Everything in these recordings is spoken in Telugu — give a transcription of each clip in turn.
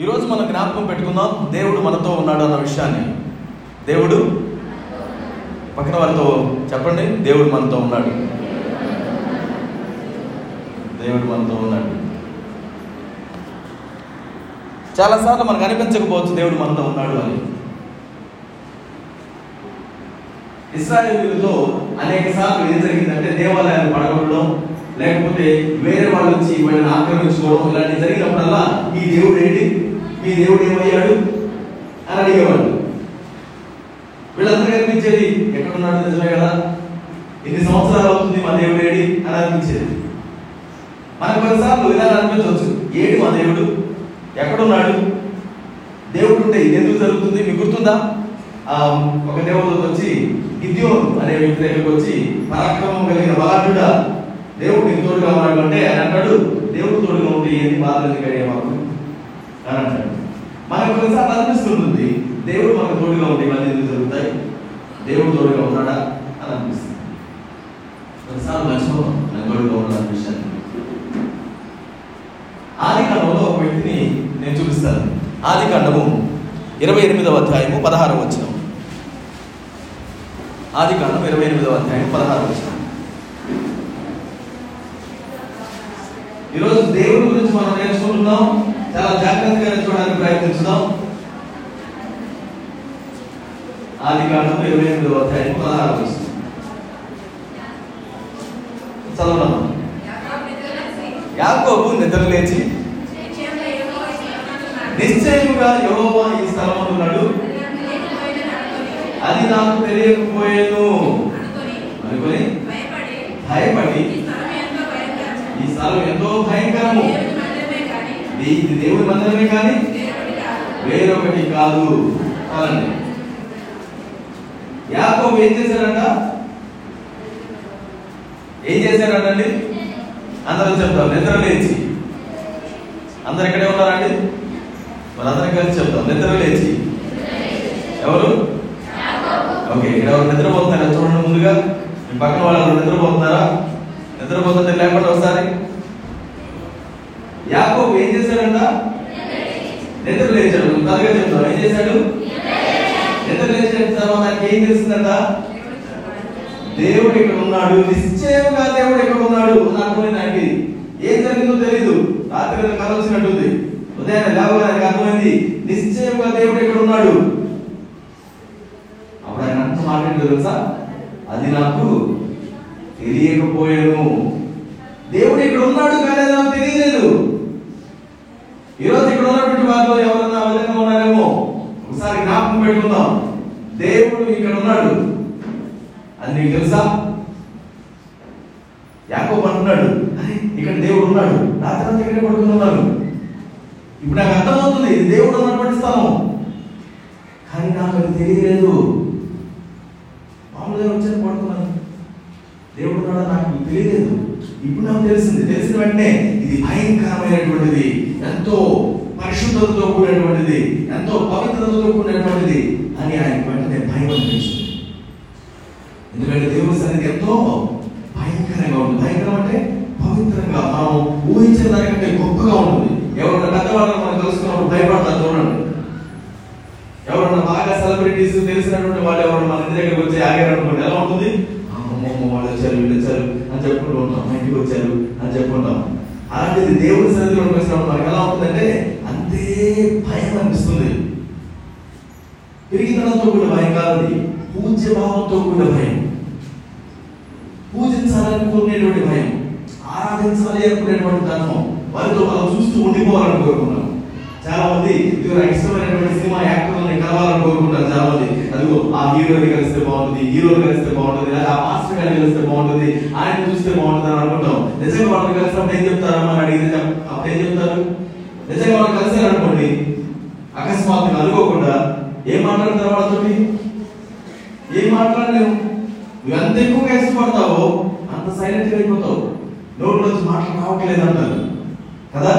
ఈరోజు మనం జ్ఞాపకం పెట్టుకుందాం దేవుడు మనతో ఉన్నాడు అన్న విషయాన్ని. దేవుడు? పక్కన వారితో చెప్పండి దేవుడు మనతో ఉన్నాడు. దేవుడు మనతో ఉన్నాడు. చాలాసార్లు మనకు అనిపించకపోవచ్చు దేవుడు మనతో ఉన్నాడు అని. ఇస్రాయేలీలతో అనేక సార్లు ఏం జరిగిందంటే దేవాలయాలు పడగొట్టడం లేకపోతే వేరే వాళ్ళు వచ్చి వాళ్ళని ఆక్రమించుకోవడం ఇలాంటి జరిగినప్పుడల్లా ఈ దేవుడు ఏంటి? మీ దేవుడు ఏమయ్యాడు? అని అడిగేవాళ్ళు. వీళ్ళందరూ అనిపించేది ఎక్కడున్నాడు నిజమే కదా? ఎన్ని సంవత్సరాలు అవుతుంది మా దేవుడు ఏడి అని అనిపించేది. మనకు కొన్నిసార్లు ఇలా అనిపించవచ్చు. ఏడు మా దేవుడు? ఎక్కడున్నాడు? దేవుడు ఉంటే ఇది ఎందుకు జరుగుతుంది? మీకు గుర్తుందా? ఆ, ఒక దేవుడు వచ్చి గిద్యోను అనే వ్యక్తి దగ్గరికి వచ్చి పరాక్రమం కలిగిన బలాఢ్యుడా దేవుడు నీకు తోడుగా ఉన్నాడు అంటే ఆయన అంటాడు దేవుడు తోడుగా ఉంటే ఏంది బాధలు ఎందుకు మాకు అని అంటాడు. మనకు కొన్నిసార్లు అనిపిస్తుంటుంది దేవుడు మనకు తోడుగా ఉంటే ఇవన్నీ ఎందుకు జరుగుతాయి? దేవుడు తోడుగా ఉన్నాడా? అని అనిపిస్తుంది. కొన్నిసార్లు మర్చిపోతాం ఆయన తోడుగా ఉన్నాడు అనిపిస్తాను ఆది కాలంలో ఒక వ్యక్తిని నేను చూపిస్తాను. ఆది కాండము ఇరవై ఎనిమిదవ అధ్యాయము పదహారవ వచ్చిన ఆది కాండం ఇరవై ఎనిమిదవ అధ్యాయం పదహారవ వచ్చినాం ఈరోజు దేవుడి గురించి మనం నేర్చుకుంటున్నాం. చాలా జాగ్రత్తగా నేర్చుకోవడానికి ప్రయత్నించుదాం ఆది కాండం ఇరవై ఎనిమిదవ అధ్యాయం వచ్చిన చదవడం యాకోబు నిద్ర లేచి నిశ్చయముగా యెహోవా ఈ స్థలమందున్నాడు అది నాకు తెలియకపోయేను. అనుకొని భయపడి స్థలం ఎంతో భయంకరము. ఇది ఇది దేవుడి మందిరమే కానీ వేరొకటి కాదు. అనండి యాకోబు ఏం చేశాడంట? ఏం చేశాడండి అందరూ చెప్తాం నిద్ర లేచి. అందరు ఇక్కడే ఉన్నారండి? వాళ్ళందరం కలిసి చెప్తాం నిద్ర లేచి. ఎవరు? ఓకే ఇక్కడ ఎవరు నిద్రపోతున్నారా? చూడండి ముందుగా. మీ పక్కన వాళ్ళు నిద్రపోతున్నారా? నిద్రపోతుంటే లేకుండా ఒకసారి. యాకోబు ఏం చేశాడంట? నిద్ర లేచాడు. త్వరగా చెప్తాడు ఏం చేశాడు? నిద్ర లేచిన తర్వాత ఆయనకి ఏం తెలిసిందంట దేవుడు ఇక్కడ ఉన్నాడు. నిశ్చయంగా దేవుడు ఇక్కడ ఉన్నాడు నాకు ఆయనకి. ఏం జరిగిందో తెలీదు. రాత్రి కల వచ్చినట్టుంది ఉదయాన్నే లేవగానే అర్థమైంది నిశ్చయంగా దేవుడు ఇక్కడ ఉన్నాడు. అప్పుడు ఆయన అంత మాట్లాడింది తెలుసా? అది నాకు తెలియకపోయాను. దేవుడు ఇక్కడ ఉన్నాడు కానీ నాకు తెలియలేదు. ఈరోజు ఇక్కడ ఉన్నటువంటి వారిలో ఎవరన్నా ఆ విధంగా ఉన్నారేమో? ఒకసారి జ్ఞాపకం పెట్టుకుందాం. దేవుడు ఇక్కడ ఉన్నాడు. అది నీకు తెలుసా? యాకోబు అంటున్నాడు అరే ఇక్కడ దేవుడు ఉన్నాడు. రాత్రి అంతా ఇక్కడే పడుకుని ఉన్నాను ఇప్పుడు నాకు అర్థమవుతుంది ఇది దేవుడు ఉన్నటువంటి స్థలం. కానీ నాకు అది తెలియలేదు. మామూలుగా వచ్చాను పడుకున్నాను దేవుడు ఉన్నాడు నాకు తెలియలేదు. ఇప్పుడు నాకు తెలిసింది తెలిసిన వెంటనే ఇది భయంకరమైనటువంటిది ఎంతో పరిశుద్ధతతో కూడినటువంటిది ఎంతో పవిత్రతతో కూడినటువంటిది అని ఆయన వెంటనే భయం అనిపించింది ఎందుకంటే దేవుని సన్నిధి ఎంతో భయంకరంగా ఉంటుంది. భయంకరం అంటే పవిత్రంగా మనం ఊహించిన దానికంటే గొప్పగా ఉంటుంది. ఎవరన్నా పెద్దవాళ్ళని మనం కలుసుకున్నప్పుడు భయపడతారు చూడండి. ఎవరన్నా బాగా సెలబ్రిటీస్ తెలిసినటువంటి వాళ్ళు ఎవరు మన ఇంటి దగ్గరికి వచ్చి ఆగారనుకోండి ఎలా ఉంటుంది? అమ్మమ్మ వాళ్ళు వచ్చారు వీళ్ళు వచ్చారు అని చెప్పుకుంటూ ఉంటాం మా ఇంటికి వచ్చారు అని చెప్పుకుంటాం. అలాంటిది దేవుని సన్నిధిలో ఉండేసినప్పుడు మనకు ఎలా ఉంటుందంటే అంతే భయం అనిపిస్తుంది. పెరిగితనంతో కూడిన భయం కాదు పూజ్య భావంతో కూడిన భయం. పూజించాలనుకునేటువంటి భయం ఆరాధించాలి అనుకునేటువంటి ధర్మం వారితో మనం చూస్తూ ఉండిపోవాలని కోరుకున్నాం చాలా మంది ఇదిగో ఇష్టమైనటువంటి సినిమా యాక్టర్లని కలవాలని కోరుకుంటారు చాలా మంది అదిగో ఆ హీరోని కలిస్తే బాగుంటుంది హీరో కలిస్తే బాగుంటుంది లేదా ఆ మాస్టర్ గారిని కలిస్తే బాగుంటుంది ఆయన చూస్తే బాగుంటుంది అని అనుకుంటాం. నిజంగా వాళ్ళని కలిసినప్పుడు ఏం చెప్తారమ్మా అని అడిగితే అప్పుడు ఏం చెప్తారు? నిజంగా వాళ్ళు కలిసారు అనుకోండి అకస్మాత్తుగా అనుకోకుండా ఏం మాట్లాడతారు వాళ్ళతోటి? ఏం మాట్లాడలేవు. నువ్వు ఎంత ఎక్కువగా ఇష్టపడతావో అంత సైలెంట్ అయిపోతావు. నోట్లోంచి మాటలు రావట్లేదు అంటారు. కదా?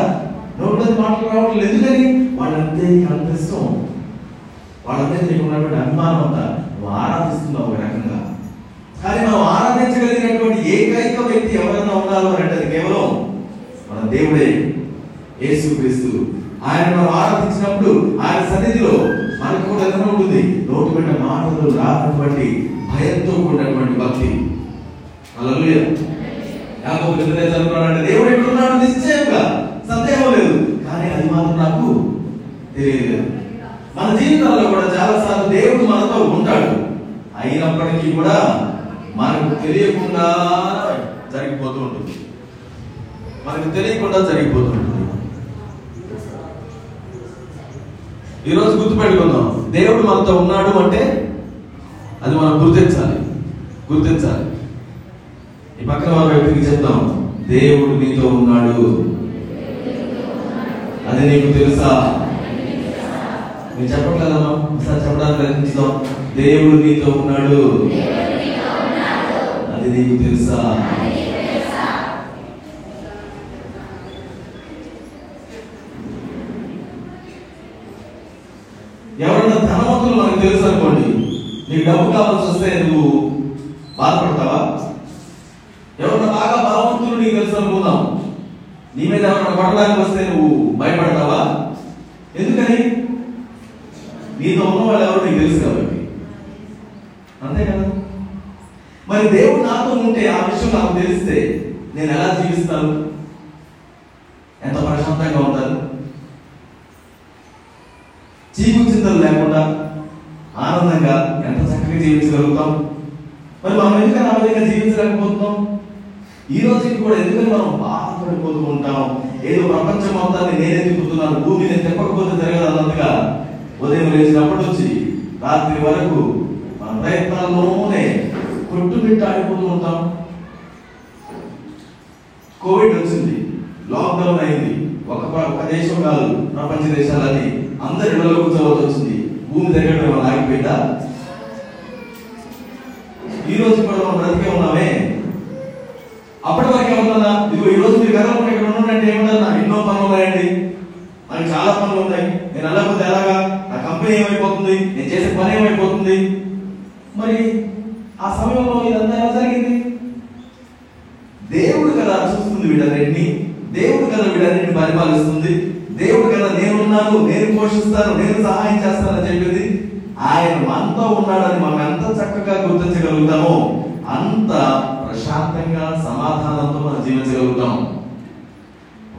నోట్లోంచి మాటలు రావట్లేదు. ఎందుకని? వాళ్ళంతే అంత ఇష్టం వాళ్ళంతే నీకు ఉన్నటువంటి అభిమానం అంతా నువ్వు ఆరాధిస్తున్నావు ఒక రకంగా. కానీ మనం ఆరాధించగలిగినటువంటి ఏకైక వ్యక్తి ఎవరైనా ఉన్నారు అని అంటే అది కేవలం మన దేవుడే యేసుక్రీస్తు ఆయన మనం ఆరాధించినప్పుడు ఆయన సన్నిధిలో మనకు కూడా ఏదైనా ఉంటుంది. నోటి వెంట మాటలు రానటువంటి భయంతో కూడినటువంటి భక్తి. అలా యాకోబు దేవుడు ఎక్కడున్నాడు? నిశ్చయంగా. సందేహం లేదు. కానీ అది మాత్రం నాకు తెలియదు మన జీవితాల్లో కూడా చాలా సార్లు దేవుడు మనతో ఉంటాడు. అయినప్పటికీ కూడా మనకు తెలియకుండా జరిగిపోతూ ఉంటుంది. మనకు తెలియకుండా జరిగిపోతూ ఉంటుంది. ఈరోజు గుర్తుపెట్టుకుందాం. దేవుడు మనతో ఉన్నాడు అంటే అది మనం గుర్తించాలి. గుర్తించాలి. ఈ పక్కన వాళ్ళ వ్యక్తికి చెప్తాం దేవుడు నీతో ఉన్నాడు. అది నీకు తెలుసా? నేను చెప్పట్లేదమ్మా ఒకసారి చెప్పడానికి ప్రయత్నిస్తాం దేవుడు నీతో ఉన్నాడు. అది నీకు తెలుసా? ఎవరైనా ధనవంతులు మనకు తెలుసు అనుకోండి నీకు డబ్బు కావాల్సి వస్తే నువ్వు బాధపడతావా? ఎవరైనా బాగా బలవంతులు నీకు తెలుసు అనుకుందాం. నీ మీద ఎవరైనా కొట్టడానికి వస్తే నువ్వు భయపడతావా? ఎందుకని? నీతో ఉన్న వాళ్ళు ఎవరు నీకు తెలుసు కాబట్టి. అంతే కదా? మరి దేవుడు నాతో ఉంటే ఆ విషయం నాకు తెలిస్తే నేను ఎలా జీవిస్తాను ఎంత ప్రశాంతంగా ఉంటాను చీకు చింతలు లేకుండా ఆనందంగా ఎంత చక్కగా జీవించగలుగుతాం మరి మనం ఎందుకని ఆ విధంగా జీవించలేకపోతున్నాం ఈ రోజుకి కూడా ఎందుకని మనం బాధపడిపోతూ ఉంటాం ఏదో పర్వతాన్ని నేనే తిప్పుతున్నాను భూమి నేను తిప్పకపోతే జరగదు అన్నట్టుగా ఉదయం లేచినప్పటి నుంచి రాత్రి వరకు మన ప్రయత్నాల్లోనే కొట్టుమిట్టాడిపోతూ ఉంటాం. కోవిడ్ వచ్చింది. లాక్డౌన్ అయింది. ఒక ఒక దేశం కాదు ప్రపంచ దేశాలని అందరి ఇళ్ళలో కూర్చోవలసి వచ్చింది. భూమి దగ్గర మనం ఆగిపోయిందా ఈ రోజు కూడా మనం బ్రతికే ఉన్నామే. అప్పటి వరకు ఏమన్నా ఇదిగో ఈ రోజు మీరు కదలకుండా ఇక్కడ ఏమిటన్నా ఎన్నో పనులు ఉన్నాయండి. నాకు చాలా పనులు ఉన్నాయి నేను వెళ్ళకపోతే ఎలాగా? నా కంపెనీ ఏమైపోతుంది? నేను చేసే పని ఏమైపోతుంది? మరి ఆ సమయంలో ఇదంతా ఎలా జరిగింది? దేవుడు కదా చూస్తుంది వీటన్నిటిని దేవుడు కదా వీటన్నిటిని పరిపాలిస్తుంది. దేవుడు కదా నేనున్నాను నేను పోషిస్తాను నేను సహాయం చేస్తానని చెప్పింది. ఆయన మనతో ఉన్నాడని మనం ఎంత చక్కగా గుర్తించగలుగుతామో అంత ప్రశాంతంగా సమాధానంతో మనం జీవించగలుగుతాము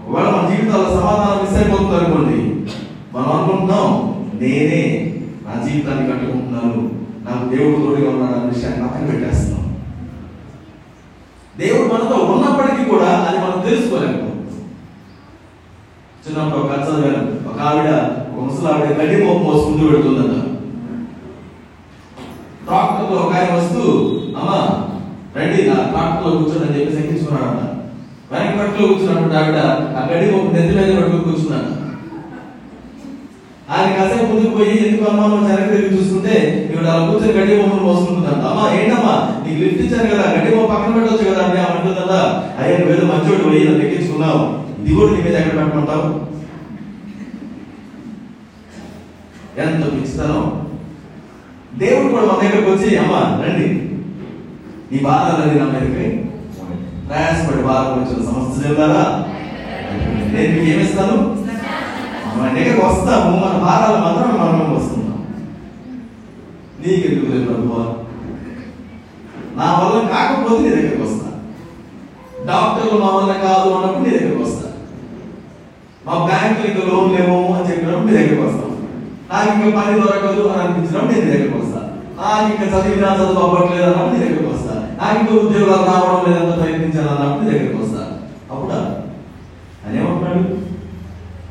ఒకవేళ మన జీవితాల్లో సమాధానం మిస్ అయిపోతుంది అనుకోండి మనం అనుకుంటున్నాం నేనే నా జీవితాన్ని కట్టుకుంటున్నాను నాకు దేవుడు తోడుగా ఉన్నాడు అనే విషయాన్ని పక్కన పెట్టేస్తున్నాం. దేవుడు మనతో ఉన్నప్పటికీ కూడా అది మనం తెలుసుకోలేము. చిన్నప్పుడు ఒక కథ చదివాను. ఒక ఆవిడ ఒక ముసలావిడ గడ్డి మోపు మోసుకుంటూ పెడుతుందంట. ట్రాక్టర్ ఒక ఆయన వస్తూ అమ్మ రండి నా ట్రాక్టర్లో కూర్చోండి అని చెప్పేసి ఎక్కించుకున్నాడట వెనక పట్టులో కూర్చున్నప్పుడు ఆవిడ. ఆ గడ్డి నెత్తి మీద పట్టుకు కూర్చున్నాడు. ఆయన కాసేపు ముందుకు పోయి ఎందుకు అమ్మ నువ్వు వెనక్కి తిరిగి చూస్తుంటే ఇవిడ అలా కూర్చొని గడ్డి బొమ్మలు మోసుకుంటుందంట. అమ్మా ఏంటమ్మా నీకు లిఫ్ట్ ఇచ్చాను కదా గడ్డి బొమ్మ పక్కన పెట్టవచ్చు కదా అని ఆమె అంటుందా అయ్యా నువ్వేదో మంచోడు పోయి నన్ను ఎక్కించుకున్నావు. ఇది కూడా నీ మీద ఎక్కడ పెట్టమంటావు ఎంత పిచ్చితనం. దేవుడు కూడా మన దగ్గరకు వచ్చి అమ్మా రండి. ఈ బాధలన్నీ నా మీదకి ప్రయాసపడి బాధ వచ్చిన సమస్య చెప్తారా నేను మీకు ఏమిస్తాను మన దగ్గరకు వస్తాము మన భారాలు మాత్రం మనం వస్తున్నాం నీకెందుకు లేదు ప్రభువా? నా వల్ల కాకపోతే నీ దగ్గరకు వస్తా. డాక్టర్లు మా వల్ల కాదు అన్నప్పుడు నీ దగ్గరకు వస్తా. మా బ్యాంకులు ఇంకా లోన్ లేవు అని చెప్పినప్పుడు నీ దగ్గరకు వస్తాం. నాకు ఇంకా పని దొరకదు అని అనిపించినప్పుడు నేను నీ దగ్గరకు వస్తా. నాకు ఇంకా చదివినా చదువు అవ్వట్లేదు అన్నప్పుడు నీ దగ్గరకు వస్తా. నాకు ఉద్యోగాలు రావడం లేదంత ప్రయత్నించాను అన్నప్పుడు నీ దగ్గరకు అప్పుడా? అని ఏమంటున్నాడు?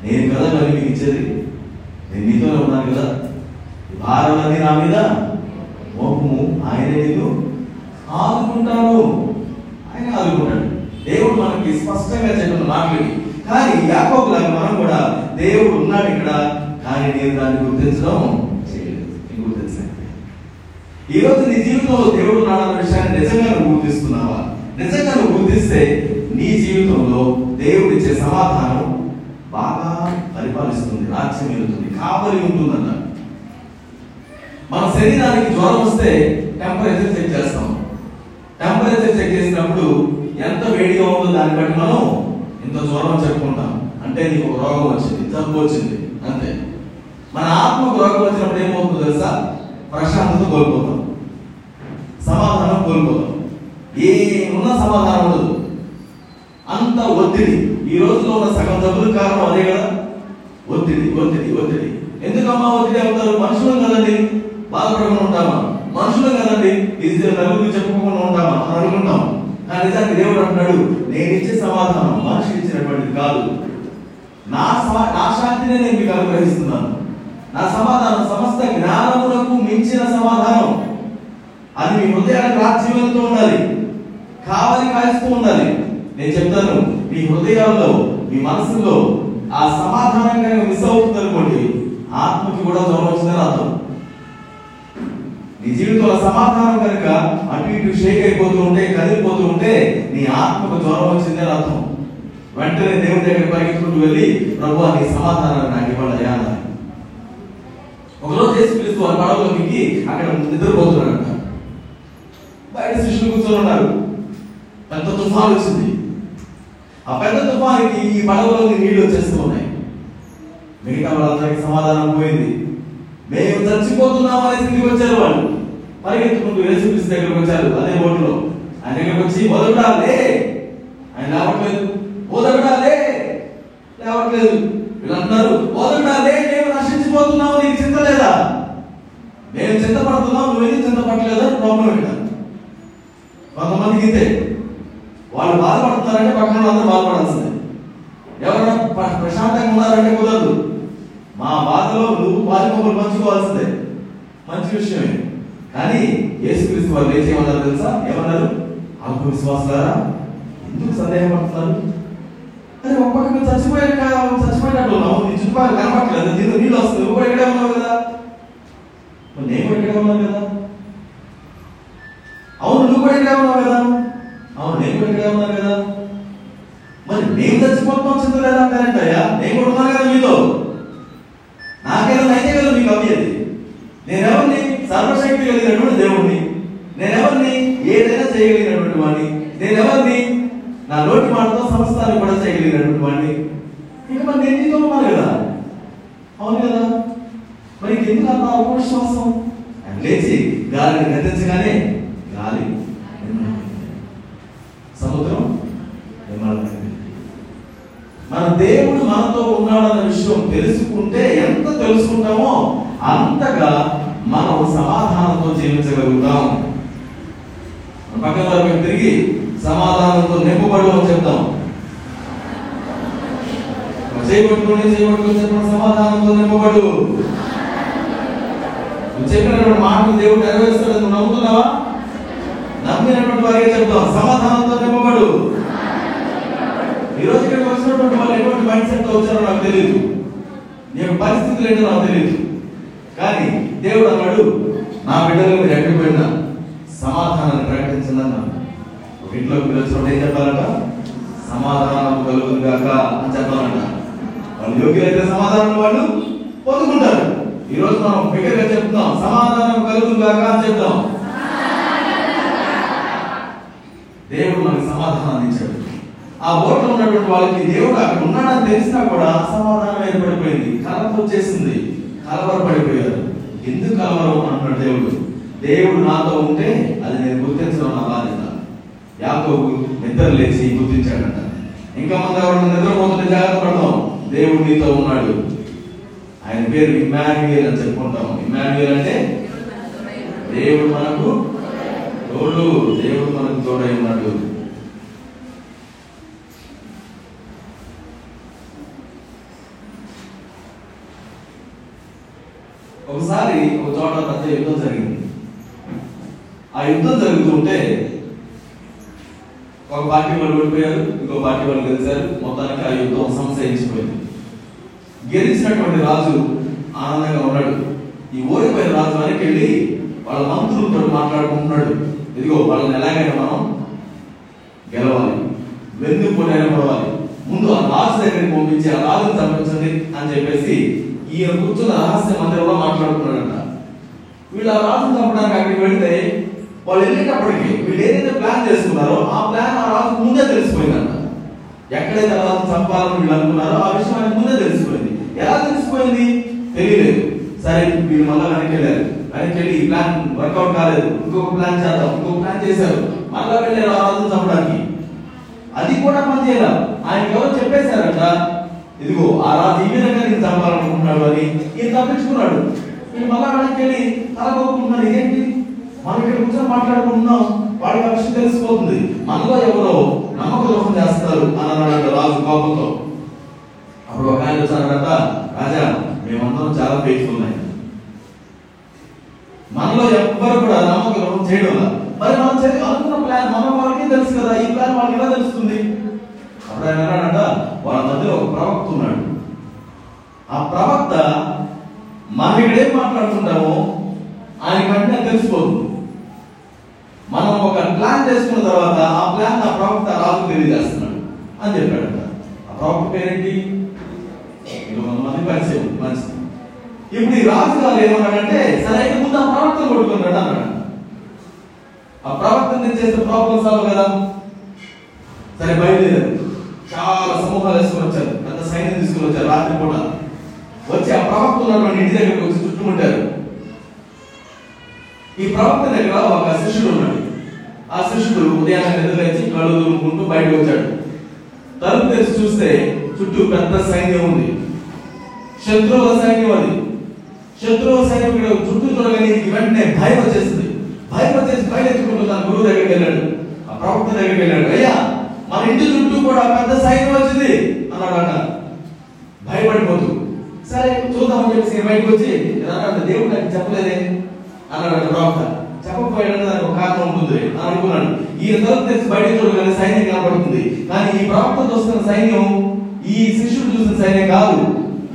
నేను కదా మరి మీకు ఇచ్చేది నేను నీతోనే ఉన్నాను కదా. ఈ నా మీద. మోపము ఆయనే నిన్ను ఆదుకుంటాను ఆయన ఆదుకుంటాడు. దేవుడు మనకి స్పష్టంగా చెప్పిన మాటలు కానీ యాకోబులాగా మనం కూడా దేవుడు ఉన్నాడు ఇక్కడ. కానీ నేను దాన్ని గుర్తించడం ఈ రోజు నీ జీవితంలో దేవుడు ఉన్నాడన్న విషయాన్ని నిజంగా నువ్వు గుర్తిస్తున్నావా? నిజంగా నువ్వు గుర్తిస్తే నీ జీవితంలో దేవుడు ఇచ్చే సమాధానం బాగా పరిపాలిస్తుంది రాజ్యం వెళుతుంది కాపరి ఉంటుందన్న మన శరీరానికి జ్వరం వస్తే టెంపరేచర్ చెక్ చేస్తాం. టెంపరేచర్ చెక్ చేసినప్పుడు ఎంత వేడిగా ఉందో దాన్ని బట్టి మనం ఇంత జ్వరం చెప్పుకుంటాం. అంటే అంటే నీకు ఒక రోగం వచ్చింది జబ్బు వచ్చింది అంతే. మన ఆత్మకు రోగం వచ్చినప్పుడు ఏమవుతుందో తెలుసా? ప్రశాంతత కోల్పోతాం. సమాధానం ఏ ఉన్న సమాధానం ఉండదు. అంత ఒత్తిడి. ఈ రోజులో ఉన్న సగం డబ్బులు కారణం అదే కదా. ఒత్తిడి ఒత్తిడి ఒత్తిడి. ఎందుకమ్మా ఒత్తిడి అవుతారు మనుషులు కదండి. బాధపడకుండా ఉంటామా? మనుషులు కదండి. ఇది నలుగురు చెప్పుకోకుండా ఉంటామా? అని అనుకుంటాం. కానీ నిజానికి దేవుడు అంటున్నాడు నేను ఇచ్చే సమాధానం మనిషి ఇచ్చినటువంటిది కాదు. నా సమా నా శాంతిని నేను మీకు అనుగ్రహిస్తున్నాను. నా సమాధానం సమస్త జ్ఞానములకు మించిన సమాధానం. అది మీ హృదయానికి రాజ్యంతో ఉండాలి. కావాలి కాయిస్తూ ఉండాలి. నేను చెప్తాను మీ హృదయాల్లో మీ మనసులో ఆ సమాధానం కనుక మిస్ అవుతుంది అనుకోండి ఆత్మకి కూడా జ్వరం వచ్చిందని అర్థం. నీ జీవితంలో సమాధానం కనుక అటు ఇటు షేక్ అయిపోతూ ఉంటే కదిలిపోతూ ఉంటే నీ ఆత్మకు జ్వరం వచ్చిందని అర్థం. వెంటనే దేవుడి దగ్గర పరిగెత్తుకుంటూ వెళ్ళి ప్రభు నీ సమాధానాన్ని నాకు ఇవ్వాలి అనాలి ఒకరోజు చేసి పిలుస్తూ ఆ పడవలో అక్కడ నిద్రపోతున్నాడు. బయట శిష్యులు కూర్చొని ఉన్నారు. పెద్ద తుఫాన్ వచ్చింది. ఆ పెద్ద తుఫానికి ఈ పడవలోకి నీళ్ళు వచ్చేస్తూ ఉన్నాయి. మిగతా వాళ్ళందరికీ సమాధానం పోయింది. మేము చచ్చిపోతున్నాం అనే స్థితికి వచ్చారు వాళ్ళు. పరిగెత్తుకుంటూ యేసుక్రీస్తు దగ్గరకు వచ్చారు అదే బోటులో. ఆయన దగ్గరకు వచ్చి మొదలుడా లే ఆయన రావట్లేదు మొదలుడా లే లేవట్లేదు. వీళ్ళందరూ మొదలుడా లే మేము నశించిపోతున్నాము నీకు చింత లేదా? మేము చింతపడుతున్నాం నువ్వు ఎందుకు చింతపడలేదా ప్రాబ్లం ఏంటా? కొంతమందికి ఇంతే. వాళ్ళు బాధపడుతున్నారంటే పక్కన అందరూ బాధపడాల్సిందే. ఎవరైనా ప్రశాంతంగా ఉన్నారంటే కుదరదు. మా బాధలో నువ్వు బాధపడులు పంచుకోవాల్సిందే. మంచి విషయమే. కానీ యేసుక్రీస్తు వాళ్ళు ఏం చేయమన్నారు తెలుసా? ఏమన్నారు? అల్ప విశ్వాసారా ఎందుకు సందేహపడుతున్నారు అరే ఒక పక్క మీరు చచ్చిపోయాక చచ్చిపోయినట్టు ఉన్నావు. నీ చుట్టుపక్కల కనపట్లేదు నీళ్ళు నీళ్ళు వస్తుంది నువ్వు కూడా ఇక్కడే ఉన్నావు కదా. నేను కూడా ఇక్కడే ఉన్నాను కదా. కూడా ఇక్కడే ఉన్నావు కదా? అవును. నేను కూడా ఇక్కడే ఉన్నాను కదా? మరి నేను చచ్చిపోతున్నాం చింత లేదా అంటారంటయ్యా నేను కూడా ఉన్నాను కదా మీతో? నాకేదైనా అయితే కదా మీకు అవ్వేది నేనెవరిని సర్వశక్తి కలిగినటువంటి దేవుణ్ణి నేనెవరిని ఏదైనా చేయగలిగినటువంటి వాడిని నేనెవరిని నా నోటి మాటతో సమస్తాన్ని కూడా చేయగలిగినటువంటి వాడిని ఇక మరి నేను నీతో ఉన్నాను కదా? అవును కదా? మరి ఎందుకు అంత అవిశ్వాసం ఆయన లేచి గాలిని గతించగానే గాలి దేవుడు మనతో ఉన్నాడన్న విషయం తెలుసుకుంటే ఎంత తెలుసుకుంటామో అంతగా మనం సమాధానంతో జీవించగలుగుతాం. పక్కన వరకు తిరిగి సమాధానంతో నింపబడు అని చెప్తాం చేయబట్టుకుని చేయబట్టుకుని చెప్పిన సమాధానంతో నింపబడు. నువ్వు చెప్పినటువంటి మాటలు దేవుడు నెరవేరుస్తాడని నువ్వు నమ్ముతున్నావా? నమ్మినటువంటి వారికి చెప్తాం సమాధానంతో నింపబడు. ఈ రోజు ఇక్కడికి వచ్చినటువంటి వాళ్ళు ఎటువంటి మైండ్ సెట్ వచ్చారో నాకు తెలియదు నీ యొక్క పరిస్థితులు ఏంటో నాకు తెలియదు కానీ దేవుడు అన్నాడు నా బిడ్డలు మీరు ఎక్కడికి పోయినా సమాధానాన్ని ప్రకటించండి ఒక ఇంట్లోకి మీరు వచ్చినప్పుడు ఏం చెప్పాలంట? సమాధానం కలుగును గాక అని చెప్పాలంట. వాళ్ళు యోగ్యులైతే సమాధానం వాళ్ళు పొందుకుంటారు. ఈ రోజు మనం బిగ్గరగా చెప్తున్నాం సమాధానం కలుగును గాక అని చెప్తాం. దేవుడు మనకి సమాధానాన్ని ఇచ్చాడు. ఆ ఓట్లో ఉన్నటువంటి వాళ్ళకి దేవుడు అక్కడ ఉన్నాడని తెలిసినా కూడా అసమాధానం ఏర్పడిపోయింది. కలత వచ్చేసింది. కలవరపడిపోయారు ఎందుకు కలవరం అంటున్నాడు దేవుడు? దేవుడు నాతో ఉంటే అది నేను గుర్తించడం నా బాధ్యత. యాకోబు నిద్ర లేచి గుర్తించాడంట. ఇంకా మంది ఎవరైనా నిద్రపోతుంటే జాగ్రత్త పడతాం. దేవుడు నీతో ఉన్నాడు. ఆయన పేరు ఇమాన్యుయల్ అని చెప్పుకుంటాం. ఇమాన్యుయల్ అంటే? దేవుడు మనకు తోడు. దేవుడు మనకు తోడై ఉన్నాడు. ఒకసారి ఒక చోట పెద్ద యుద్ధం జరిగింది. ఆ యుద్ధం జరుగుతుంటే ఒక పార్టీ వాళ్ళు ఓడిపోయారు ఇంకో పార్టీ వాళ్ళు గెలిచారు. మొత్తానికి ఆ యుద్ధం సంశయించిపోయింది. గెలిచినటువంటి రాజు ఆనందంగా ఉన్నాడు. ఈ ఓడిపోయిన రాజు వెనక్కి వెళ్ళి వాళ్ళ మంత్రులతో మాట్లాడుకుంటున్నాడు. ఇదిగో వాళ్ళని ఎలాగైనా మనం గెలవాలి. వెన్ను పడవాలి. ముందు ఆ రాజు దగ్గరికి పంపించి ఆ రాజుని చంపించండి అని చెప్పేసి ఈయన కూర్చున్న రహస్య మందిరంలో మాట్లాడుతున్నాడంట వీళ్ళు ఆ రాజు చంపడానికి అక్కడికి వెళ్తే వాళ్ళు వెళ్ళేటప్పటికి వీళ్ళు ఏదైతే ప్లాన్ చేసుకున్నారో ఆ ప్లాన్ ఆ రాజు ముందే తెలిసిపోయిందంట. ఎక్కడైతే రాజు చంపాలని వీళ్ళు అనుకున్నారో ఆ విషయం ఆయన ముందే తెలిసిపోయింది. ఎలా తెలిసిపోయింది? తెలియలేదు. సరే వీళ్ళు మళ్ళీ వెనక్కి వెళ్ళారు. వెనక్కి వెళ్ళి ఈ ప్లాన్ వర్కౌట్ కాలేదు. ఇంకొక ప్లాన్ చేద్దాం. ఇంకొక ప్లాన్ చేశారు. మళ్ళా వెళ్ళారు ఆ రాజును చంపడానికి. అది కూడా పని చేయాల ఆయన ఎవరు చెప్పేశారంట ఇదిగో ఆ రాజు ఈ విధంగా నేను చంపాలనుకుంటున్నాడు అని ఈయన తప్పించుకున్నాడు. వీళ్ళు మళ్ళా వెనక్కి వెళ్ళి తలగొట్టుకుంటున్నారు ఇదేంటి? మనం ఇక్కడ కూర్చొని మాట్లాడుకుంటున్నాం. వాడికి ఆ విషయం తెలిసిపోతుంది. మనలో ఎవరో నమ్మక దోషం చేస్తారు అని అన్నాడు రాజు కోపంతో. అప్పుడు ఒక ఆయన వచ్చారట రాజా మేమందరం చాలా ఫెయిట్ఫుల్ ఉన్నాయి మనలో ఎవ్వరు కూడా నమ్మక ద్రోహం చేయడం మరి మనం అనుకున్న ప్లాన్ మన వాళ్ళకి తెలుసు కదా. ఈ ప్లాన్ వాళ్ళకి ఎలా తెలుస్తుంది? అప్పుడు ఆయన అన్నాడంట వాళ్ళ మధ్యలో ఒక ప్రవక్త ఉన్నాడు. ఆ ప్రవక్త మనం ఇక్కడేం మాట్లాడుకుంటామో ఆయన వెంటనే తెలిసిపోతుంది మనం ఒక ప్లాన్ చేసుకున్న తర్వాత ఆ ప్లాన్ ఆ ప్రవక్త రాజు తెలియజేస్తున్నాడు అని చెప్పాడంట ఆ ప్రవక్త పేరేంటి? మంది పరిచయం మనిషి ఇప్పుడు ఈ రాజు గారు ఏమన్నాడంటే సరే అయితే ముందు ఆ ప్రవక్తను కొడుకున్నాడు అన్నాడు. ఆ ప్రవక్తను చేస్తే ప్రాబ్లం సాల్వ్ కదా? సరే బయలుదేరారు. చాలా సమూహాలు వేసుకుని వచ్చారు. పెద్ద సైన్యం తీసుకుని వచ్చారు. రాత్రి పూట వచ్చి ఆ ప్రవక్త ఉన్నటువంటి ఇంటి దగ్గరికి వచ్చి చుట్టుముట్టారు. ఈ ప్రవక్త దగ్గర ఒక శిష్యుడు ఉన్నాడు. ఆ శిష్యుడు ఉదయాన్నే నిద్రలేచి కళ్ళు దులుపుకుంటూ బయటకు వచ్చాడు. తలుపు తెరిచి చూస్తే చుట్టూ పెద్ద సైన్యం ఉంది. శత్రువుల సైన్యం అది. శత్రువుల సైన్యం చుట్టూ చూడగానే వెంటనే భయం వచ్చేసింది. భయం వచ్చేసి భయం ఎత్తుకుంటూ తన గురువు దగ్గరికి వెళ్ళాడు. ఆ ప్రవక్త దగ్గరికి వెళ్ళాడు. అయ్యా మన ఇంటి చుట్టూ కూడా పెద్ద సైన్యం వచ్చింది అన్నాడట. భయపడిపోతూ సరే చూద్దామని చెప్పేసి ఈయన బయటకు వచ్చి దేవుడు నాకు చెప్పలేదే? అన్నాడు ప్రవక్త చెప్పకపోయాడని దానికి ఒక కారణం ఉంటుంది. అని అనుకున్నాడు. ఈ తలుపు తెచ్చి బయట చూడగానే సైన్యం కనబడుతుంది కానీ ఈ ప్రవక్త చూస్తున్న సైన్యం ఈ శిష్యుడు చూసిన సైన్యం కాదు.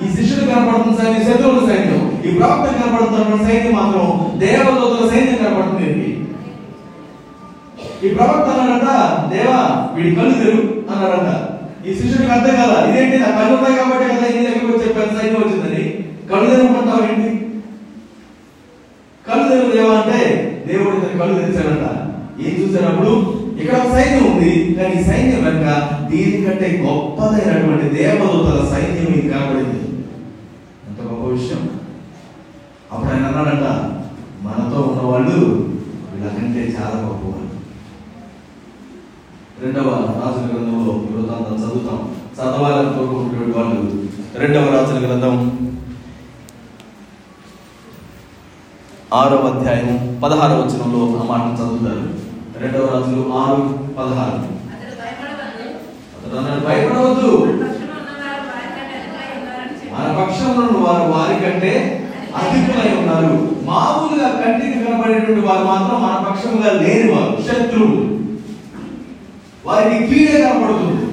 ఈ శిష్యుడు కనపడుతున్న సైన్యం శత్రువుల సైన్యం. ఈ ప్రవక్త కనపడుతున్న సైన్యం మాత్రం దేవదూతల సైన్యం కనపడుతుంది. ఈ ప్రవక్త అన్నాడంట దేవా వీడి కళ్ళు తెరు ఈ శిష్యుడికి అర్థం కదా ఇదేంటి? నా కళ్ళు ఉన్నాయి కాబట్టి కదా ఇది దగ్గరికి వచ్చే చెప్పాను సైన్యం వచ్చిందని. కళ్ళు తెరవమంటావు ఏంటి? కళ్ళు తెరువు దేవా అంటే దేవుడు ఇతని కళ్ళు తెరిచాడంట. ఏం చూసినప్పుడు ఇక్కడ ఒక సైన్యం ఉంది. కానీ ఈ సైన్యం వెనక దీనికంటే గొప్పదైనటువంటి దేవదూతల సైన్యం ఇది కనబడింది ఎంత గొప్ప విషయం. అప్పుడు ఆయన అన్నాడంట మనతో ఉన్నవాళ్ళు వీళ్ళకంటే చాలా గొప్పవాళ్ళు రెండవ రాజుల గ్రంథంలో ఈరోజు అంతా చదువుతాం. చదవాలని కోరుకుంటున్న వాళ్ళు రెండవ రాజుల గ్రంథం ఆరవ అధ్యాయం పదహారవ వచనంలో ఆ మాటను చదువుతారు. రెండవ రాజులు ఆరు పదహారు. భయపడవద్దు. మన పక్షంలో వారు వారి కంటే. అధికులై ఉన్నారు. మామూలుగా కంటికి కనబడేటువంటి వారు మాత్రం మన పక్షంగా లేని వారు శత్రువులు. వారికి కీడే కనపడుతుంది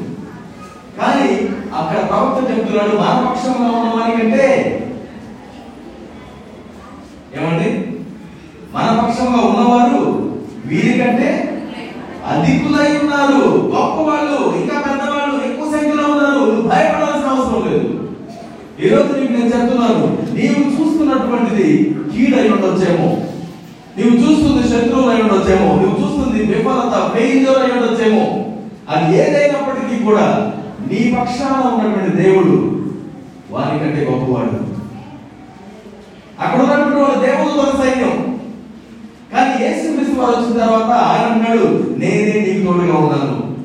కానీ అక్కడ ప్రవక్త చెప్తున్నాడు మన పక్షంగా ఉన్న వారికంటే ఏమండి? మన పక్షంగా ఉన్నవారు వీరికంటే అధికులై ఉన్నారు. గొప్పవాళ్ళు ఇంకా పెద్దవాళ్ళు ఎక్కువ సంఖ్యలో ఉన్నారు. భయపడాల్సిన అవసరం లేదు. ఈ రోజు నీకు నేను చెప్తున్నాను నీవు చూస్తున్నటువంటిది కీడై ఉండొచ్చేమో. నీవు చూస్తుంది శత్రువులు అయి ఉండొచ్చేమో. నువ్వు చూస్తుంది విఫలత ఫెయిల్యూర్ అయి ఉండొచ్చేమో. అది ఏదైనప్పటికీ కూడా నీ పక్షాన ఉన్నటువంటి దేవుడు వారికంటే గొప్పవాడు. అక్కడ ఉన్నటువంటి వాళ్ళ దేవుడు సైన్యం. కానీ యేసు క్రీస్తు వారు వచ్చిన తర్వాత ఆయన అన్నాడు నేనే నీకు తోడుగా ఉన్నాను.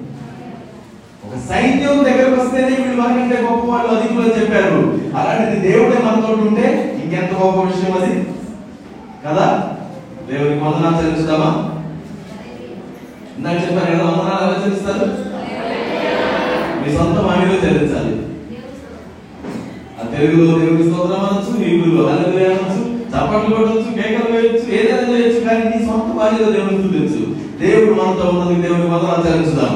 ఒక సైన్యం దగ్గరకు వస్తేనే వీళ్ళు మనకంటే గొప్ప వాళ్ళు అధికులు అని చెప్పారు. అలాంటిది దేవుడే మనతో ఉంటే ఇంకెంత గొప్ప విషయం అది? కదా? దేవుడికి వందనాలు చెల్లిస్తామా ఇందాక చెప్పారు ఎలా వందనాలు ఎలా చెల్లిస్తారు మీ సొంత మామిలో చెల్లించాలి ఆ తెలుగులో దేవుని స్తోత్రం అనొచ్చు హీబ్రూలో హల్లెలూయా అనొచ్చు చప్పట్లు కొట్టొచ్చు కేకలు వేయొచ్చు ఏదైనా చేయొచ్చు కానీ నీ సొంత భార్యలో దేవుని చూపించు దేవుడు మనతో ఉన్నది దేవునికి వందనాలు చెల్లించుదాం.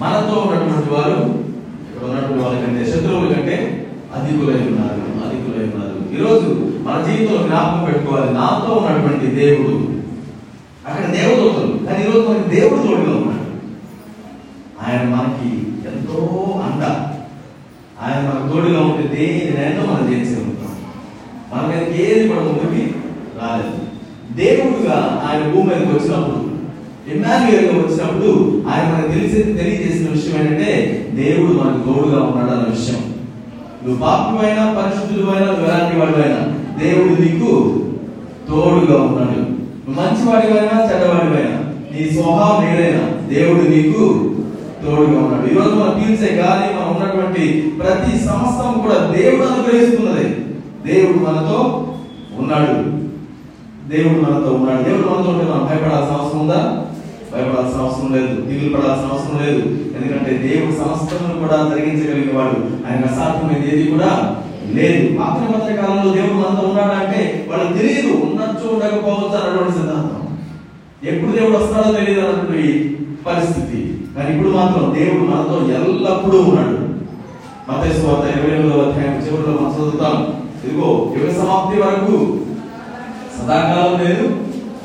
మనతో ఉన్నటువంటి వారు ఇక్కడ ఉన్నటువంటి వాళ్ళ కంటే శత్రువుల కంటే అధికులై ఉన్నారు అధికులై ఉన్నారు ఈరోజు మన జీవితంలో జ్ఞాపకం పెట్టుకోవాలి నాతో ఉన్నటువంటి దేవుడు. అక్కడ దేవదూతలు కానీ ఈరోజు మనకి దేవుడు తోడుగా ఉన్నాడు ఆయన మనకి ఎంతో అండ. ఆయన మనకు తోడుగా ఉంటే దేనినైనా మనం చేసే ఉంటాం. మన మీదకి ఏది మన ముందుకి రాలేదు. దేవుడుగా ఆయన భూమి మీదకి వచ్చినప్పుడు ఇమాన్యుయల్గా వచ్చినప్పుడు ఆయన మనకు తెలిసి తెలియజేసిన విషయం ఏంటంటే దేవుడు మనకు తోడుగా ఉన్నాడు అన్న విషయం. నువ్వు పాపమైనా పరిశుద్ధుడు నువ్వు ఎలాంటి వాడివైనా దేవుడు నీకు తోడుగా ఉన్నాడు. నువ్వు మంచివాడివైనా చెడ్డవాడివైనా నీ స్వభావం ఏదైనా దేవుడు నీకు తోడుగా ఉన్నాడు. ఈరోజు మనం పీల్చే గాలి మనం ఉన్నటువంటి ప్రతి సమస్తం కూడా దేవుడు అనుగ్రహిస్తున్నది. దేవుడు మనతో ఉన్నాడు. దేవుడు మనతో ఉన్నాడు. దేవుడు మనతో ఉంటే మనం భయపడాల్సిన అవసరం ఉందా? భయపడాల్సిన అవసరం లేదు దిగులు పడాల్సిన అవసరం లేదు. ఎందుకంటే దేవుడు సమస్తలను కూడా జరిగించగలిగేవాడు ఆయన అసాధ్యమైనది ఏది కూడా లేదు. పాత్ర పత్ర కాలంలో దేవుడు మనతో ఉన్నాడంటే వాళ్ళకి తెలియదు ఉండొచ్చు ఉండకపోవచ్చు అన్నటువంటి సిద్ధాంతం. ఎప్పుడు దేవుడు వస్తాడో తెలియదు అన్నటువంటి పరిస్థితి. కానీ ఇప్పుడు మాత్రం దేవుడు మనతో ఎల్లప్పుడూ ఉన్నాడు. మతేసు వార్త ఇరవై ఎనిమిదవ అధ్యాయం చివరిలో మనం చదువుతాం. ఇదిగో యుగ సమాప్తి వరకు సదాకాలం లేదు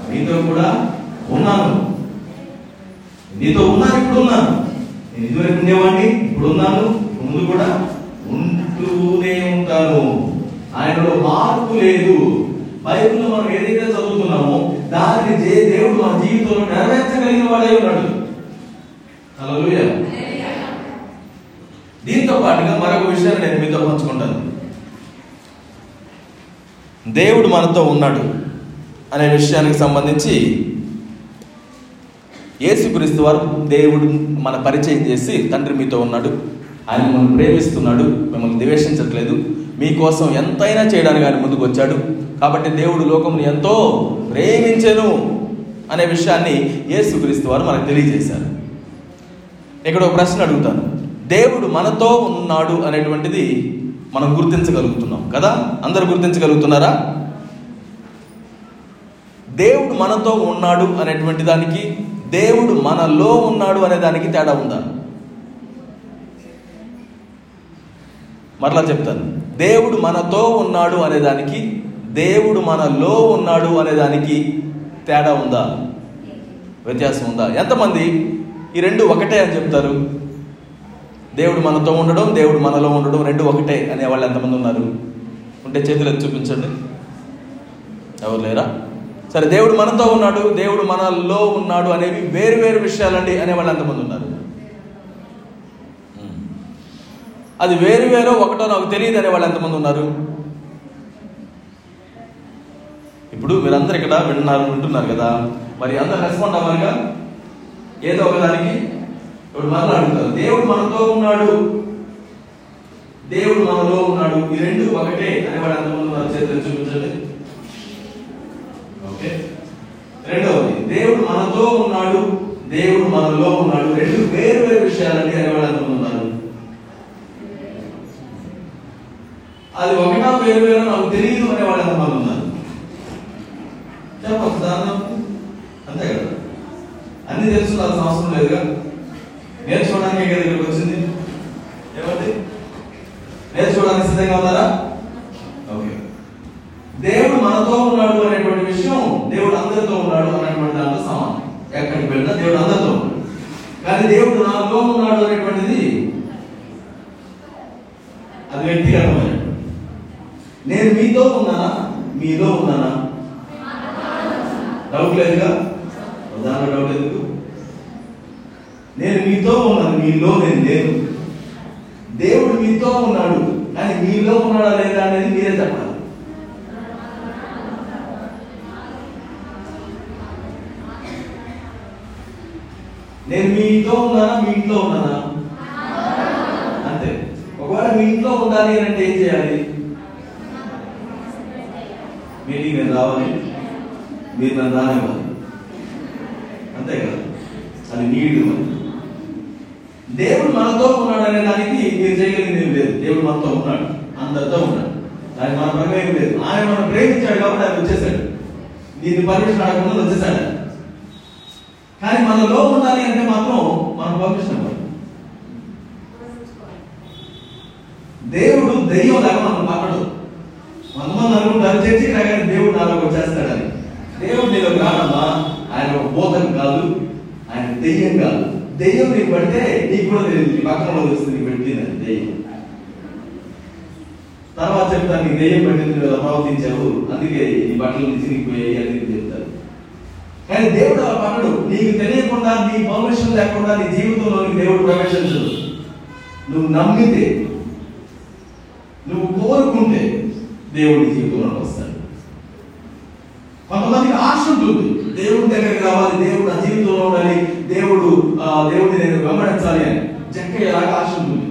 మీతో కూడా ఉన్నాను. నీతో ఉన్నాను ఇప్పుడు ఉన్నాను నేను ఇదివరకు ఉండేవాడిని ఇప్పుడు ఉన్నాను ముందు కూడా ఉంటూనే ఉంటాను. ఆయనలో మార్పు లేదు. బైబిల్లో మనం ఏదైతే చదువుతున్నామో దానిని దేవుడు మన జీవితంలో నెరవేర్చగలిగిన వాడే ఉన్నాడు. హల్లెలూయా. దీంతో పాటుగా మరొక విషయాన్ని నేను మీతో పంచుకుంటాను. దేవుడు మనతో ఉన్నాడు అనే విషయానికి సంబంధించి యేసుక్రీస్తు వారు దేవుడు మన పరిచయం చేసి తండ్రి మీతో ఉన్నాడు. ఆయన మిమ్మల్ని ప్రేమిస్తున్నాడు మిమ్మల్ని ద్వేషించట్లేదు. మీకోసం ఎంతైనా చేయడానికి ఆయన ముందుకు వచ్చాడు. కాబట్టి దేవుడు లోకమును ఎంతో ప్రేమించెను అనే విషయాన్ని యేసుక్రీస్తు వారు మనకు తెలియజేశారు. ఇక్కడ ఒక ప్రశ్న అడుగుతాను. దేవుడు మనతో ఉన్నాడు అనేటువంటిది మనం గుర్తించగలుగుతున్నాం కదా? అందరు గుర్తించగలుగుతున్నారా? దేవుడు మనతో ఉన్నాడు అనేటువంటి దానికి దేవుడు మనలో ఉన్నాడు అనే దానికి తేడా ఉందా? మరలా చెప్తాను. దేవుడు మనతో ఉన్నాడు అనేదానికి దేవుడు మనలో ఉన్నాడు అనేదానికి తేడా ఉందా? వ్యత్యాసం ఉందా? ఎంతమంది ఈ రెండు ఒకటే అని చెప్తారు? దేవుడు మనతో ఉండడం దేవుడు మనలో ఉండడం రెండు ఒకటే అనే వాళ్ళు ఎంతమంది ఉన్నారు? ఉంటే చేతులు ఎత్తి చూపించండి. ఎవరు లేరా? సరే దేవుడు మనతో ఉన్నాడు దేవుడు మనలో ఉన్నాడు అనేవి వేరు వేరు విషయాలండి అనే వాళ్ళు ఎంతమంది ఉన్నారు? అది వేరు వేరో ఒకటో నాకు తెలియదు అనే వాళ్ళు ఎంతమంది ఉన్నారు? ఇప్పుడు మీరందరూ ఇక్కడ వింటున్నారు వింటున్నారు కదా. మరి అందరు రెస్పాండ్ అవ్వాలిగా? ఏదో ఒకదానికి ఇప్పుడు మరలా అడుగుతారు దేవుడు మనతో ఉన్నాడు. దేవుడు మనలో ఉన్నాడు. ఈ రెండు ఒకటే అనేవాడు ఎంతమంది ఉన్నారు? చేతులు చూపించండి ఓకే రెండవది దేవుడు మనతో ఉన్నాడు దేవుడు మనలో ఉన్నాడు. రెండు వేరు వేరు విషయాలని అనేవాడు అది ఒకటా వేరు వేరు నాకు తెలియదు అనేవాడు ఎంతమంది ఉన్నారు? చెప్పచ్చు దాని అంతే కదా? అన్ని తెలుసుకోవాల్సిన అవసరం లేదుగా. నేర్చుకోవడానికి కదా ఇక్కడికి వచ్చింది? ఏమండి? నేర్చుకోవడానికి సిద్ధంగా ఉన్నారా? ఓకే. దేవుడు మనతో ఉన్నాడు అనేటువంటి విషయం దేవుడు అందరితో ఉన్నాడు అనేటువంటి దాంట్లో సమానం ఎక్కడికి వెళ్ళినా దేవుడు అందరితో కానీ దేవుడు నాలో ఉన్నాడు అనేటువంటిది అది వ్యక్తిగతమైన నేను మీతో ఉన్నానా? మీలో ఉన్నానా? డౌట్ లేదుగా? ఉదాహరణ డౌట్ ఎందుకు? నేను మీతో ఉన్నాను మీలో నేను లేదు దేవుడు మీతో ఉన్నాడు కానీ మీలో ఉన్నాడా లేదా అనేది మీరే చెప్పాలి. నేను మీ ఇంట్లో ఉన్నానా? మీ ఇంట్లో ఉన్నానా? అంతే. ఒకవేళ మీ ఇంట్లో ఉండాలి అంటే ఏం చేయాలి? మీటింగ్ నేను రావాలి. మీరు నన్ను రానివ్వాలి. అంతే కదా? అది నీడు దేవుడు మనతో ఉన్నాడు అనే దానికి మీరు చేయగలిగింది ఏం లేదు. దేవుడు మనతో ఉన్నాడు. అందరితో ఉన్నాడు. దానికి మన పని ఏం లేదు. ఆయన మనం ప్రేమించాడు కాబట్టి ఆయన వచ్చేసాడు. దీన్ని పర్మిషన్ అడగకుండా వచ్చేసాడు. కానీ మనలో ఉండాలి అంటే మాత్రం మనం పర్మిషన్ దేవుడు దెయ్యం లాగా మనం పక్కడు కొంతమంది అనుకుంటారు చర్చికి రాగానే దేవుడు నాలోకి వచ్చేస్తాడని. దేవుడు నీలో కాదమ్మా ఆయన ఒక బోధం కాదు ఆయన దెయ్యం కాదు. దెయ్యం నీకు పడితే నీకు కూడా తెలియదు నీ పక్కన వాళ్ళు వస్తుంది నీకు పెట్టిందని దెయ్యం. తర్వాత చెప్తాను నీకు దెయ్యం పెట్టింది కదా ప్రవర్తించావు? అందుకే నీ బట్టలు చిరిగిపోయాయి అని చెప్పి చెప్తారు కానీ దేవుడు అలా పడడు నీకు తెలియకుండా నీ పర్మిషన్ లేకుండా నీ జీవితంలోకి దేవుడు ప్రవేశించడు నువ్వు నమ్మితే నువ్వు కోరుకుంటే దేవుడి జీవితంలోకి వస్తాడు. కొంతమందికి ఆశ ఉంటుంది దేవుడి దగ్గరికి రావాలి దేవుడు నా జీవితంలో ఉండాలి దేవుడు ఆ, దేవుడిని నేను వెంబడించాలి అని. జక్కయ్యలాగా ఆశ ఉంటుంది.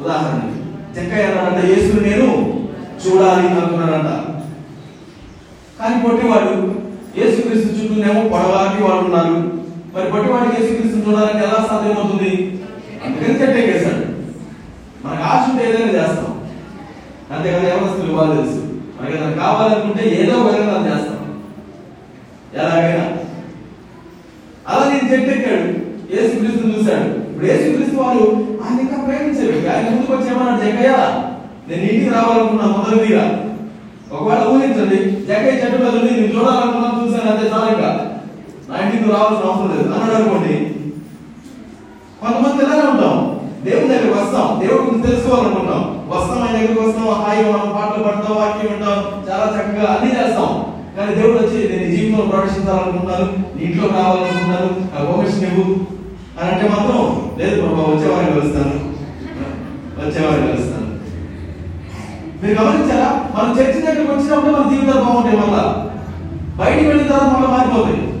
ఉదాహరణకి జక్కయ్య అన్నాడంట యేసుని నేను చూడాలి అనుకున్నాడంట. కానీ పొట్టివాడు యేసుక్రీస్తు చుట్టూనేమో పొడవాటి వాడు ఉన్నారు మరి యేసుక్రీస్తు చూడడానికి ఎలా సాధ్యమవుతుంది? అందుకని చెట్టెక్కేశాడు మనకు ఆశ ఉంటే ఏదైనా చేస్తాం. అంతేకాదు ఎవరస్తులు వాళ్ళు తెలుసు. మనకి ఏదైనా కావాలనుకుంటే ఏదో విధంగా చేస్తాం. ఎలాగైనా. అలా నేను చెట్టెక్కాడు యేసుక్రీస్తుని చూశాడు. ఇప్పుడు యేసుక్రీస్తు వాళ్ళు ఆయన ఇంకా ప్రేమించారు ఆయన ముందుకు వచ్చి ఏమన్నాడు? జగ్గయ్య నేను ఇంటికి రావాలనుకున్నా మొదటిగా ఒకవేళ ఊహించండి జగ్గయ్య చెట్టు మీద నేను చూడాలనుకున్నాను చూశాను అంతే చాలు ఇంకా నువ్వు రావాల్సిన అవసరం లేదు. అన్నాడు అనుకోండి కొంతమంది ఇలానే ఉంటాం దేవుని దగ్గరికి వస్తాం. దేవుడి గురించి తెలుసుకోవాలనుకుంటాం. వస్తాం ఆయన దగ్గరికి వస్తాం హాయిగా మనం పాటలు పడతాం వాక్యం వింటాం చాలా చక్కగా అన్ని చేస్తాం. కానీ దేవుడు వచ్చి నేను జీవితంలో ప్రవేశించాలనుకుంటున్నాను నీ ఇంట్లో రావాలనుకుంటున్నాను ఆ పర్మిషన్ ఇవ్వు. అని అంటే మాత్రం లేదు బాబా వచ్చేవారిని కలుస్తాను. వచ్చేవారిని కలుస్తాను. మీరు గమనించారా? మనం చర్చి దగ్గరికి వచ్చినప్పుడు మన జీవితాలు బాగుంటాయి మళ్ళా. బయటికి వెళ్ళిన తర్వాత మళ్ళీ మారిపోతాయి.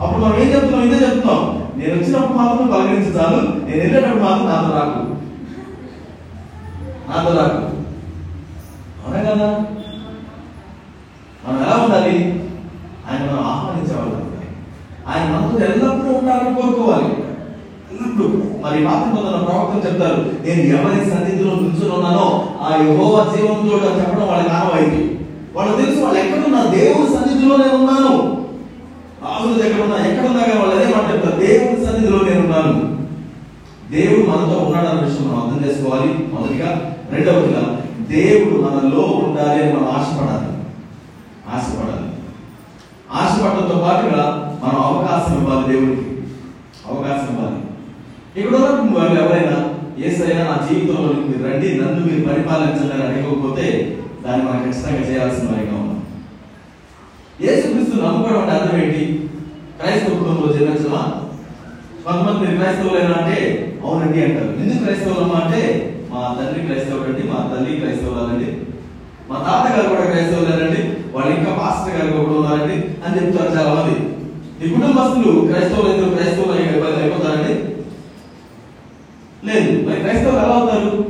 అప్పుడు మనం ఏం చెప్తున్నాం? ఇదే చెప్తున్నాం. నేను వచ్చినప్పుడు మాత్రం పలకరించి చాలు నేను వెళ్ళేటప్పుడు మాత్రం నాతో రాకు. నాతో రాకు. అవునా కదా? మనం ఎలా ఉండాలి? ఆయన మనం ఆహ్వానించేవాళ్ళు. ఆయన మనతో ఎల్లప్పుడూ ఉండాలని కోరుకోవాలి. ఎల్లప్పుడూ. మరి పాత్ర ప్రవక్తలు చెప్తారు నేను ఎవరి సన్నిధిలో నిల్చుని ఉన్నానో ఆ యహోవా జీవంతో చెప్పడం వాళ్ళకి ఆనవాయితీ. వాళ్ళు తెలుసు వాళ్ళు ఎక్కడున్నా దేవుడి సన్నిధిలో నేను ఉన్నాను. రాజుల దగ్గర ఉన్నా ఎక్కడున్నా కానీ వాళ్ళు అదే మాట చెప్తారు. దేవుడి సన్నిధిలో నేను ఉన్నాను దేవుడు మనతో ఉన్నాడన్న విషయం మనం అర్థం చేసుకోవాలి. మొదటిగా రెండవదిగా దేవుడు మనలో ఉండాలి అని మనం ఆశపడాలి. ఆశపడాలి. ఆశపడటంతో పాటుగా మనం అవకాశం ఇవ్వాలి దేవుడికి. అవకాశం ఇవ్వాలి. ఇక్కడ వరకు వాళ్ళు ఎవరైనా ఏసైనా నా జీవితంలో మీరు రండి నన్ను మీరు పరిపాలించాలని అడగకపోతే దాన్ని మనం ఖచ్చితంగా చేయాల్సిన వారిగా నమ్ముకోవడం అంటే అర్థం ఏంటి? క్రైస్తవ కుటుంబంలో జన్మించమా కొంతమంది మీరు క్రైస్తవులేనా అంటే అవునండి అంటారు. ఎందుకు క్రైస్తవులమ్మా అంటే మా తండ్రి క్రైస్తవుడండి మా తల్లి క్రైస్తవులండి మా తాతగారు కూడా క్రైస్తవులేనండి వాళ్ళు ఇంకా పాస్టర్ గారు కూడా ఉన్నారండి అని చెప్తారు చాలా మంది ఈ కుటుంబస్తులు క్రైస్తవులు ఇద్దరు క్రైస్తవులు అయ్యి- అయిపోతారండి? లేదు. మరి క్రైస్తవులు ఎలా అవుతారు?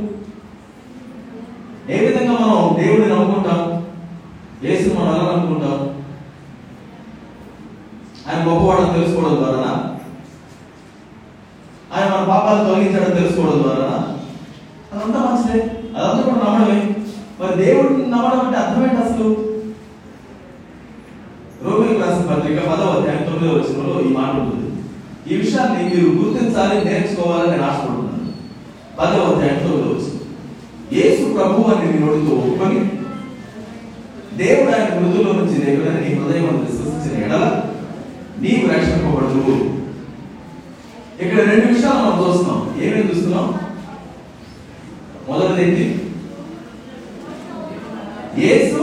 ఏ విధంగా మనం దేవుడిని నమ్ముకుంటాం? యేసుని మనం ఎలా నమ్ముకుంటాం? ఆయన గొప్పవాడని తెలుసుకోవడం ద్వారా ఆయన మన పాపాలు తొలగించడం తెలుసుకోవడం ద్వారా అదంతా మంచిదే. అదంతా కూడా నమ్మడమే. మరి దేవుడిని నమ్మడం అంటే అర్థమేంటి అసలు? రోమిలకు రాసిన పత్రిక పదవ అధ్యాయం తొమ్మిదవ వచనంలో ఈ మాట ఉంటుంది. ఈ విషయాన్ని మీరు గుర్తించాలి నేర్చుకోవాలని నేను ఆశపడుతున్నాను. పదవ అధ్యాయం తొమ్మిదవ వచనం. యేసు ప్రభు అని మీ నోటితో ఒప్పుకొని దేవుడు ఆయన మృదులో నుంచి దేవుడని నీ హృదయం అందు విశ్వసించిన ఎడల నీవు రక్షింపబడదు ఇక్కడ రెండు విషయాలు మనం చూస్తున్నాం. ఏమేమి చూస్తున్నాం? మొదటిది ఏంటి యేసు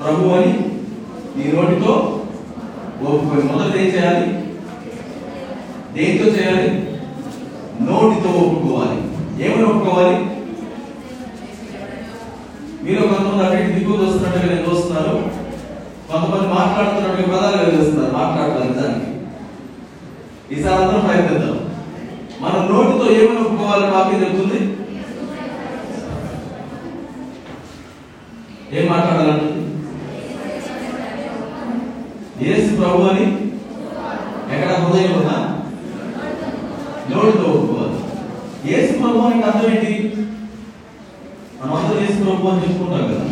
ప్రభు అని నీ నోటితో ఒప్పుకొని మొదటి ఏం చేయాలి? దేంతో చేయాలి? నోటితో ఒప్పుకోవాలి. ఏమని ఒప్పుకోవాలి? మీరు కొంతమంది అటు దిగుతూ వస్తున్నట్టుగా నేను చూస్తున్నాను కొంతమంది మాట్లాడుతున్నట్టుగా పదాలు కలిగిస్తున్నారు మాట్లాడతారు నిజానికి ఈసారి అందరం ప్రయత్నిద్దాం మన నోటితో ఏమని ఒప్పుకోవాలని వాక్యం చెబుతుంది ఏం మాట్లాడాలంటుంది ఏసు ప్రభు అని? ఎక్కడ హృదయం ఉందా? నోటితో ఒప్పుకోవాలి. ఏసు ప్రభు అంటే అర్థం ఏంటి మనం అందరూ యేసు ప్రభు అని చెప్పుకుంటాం కదా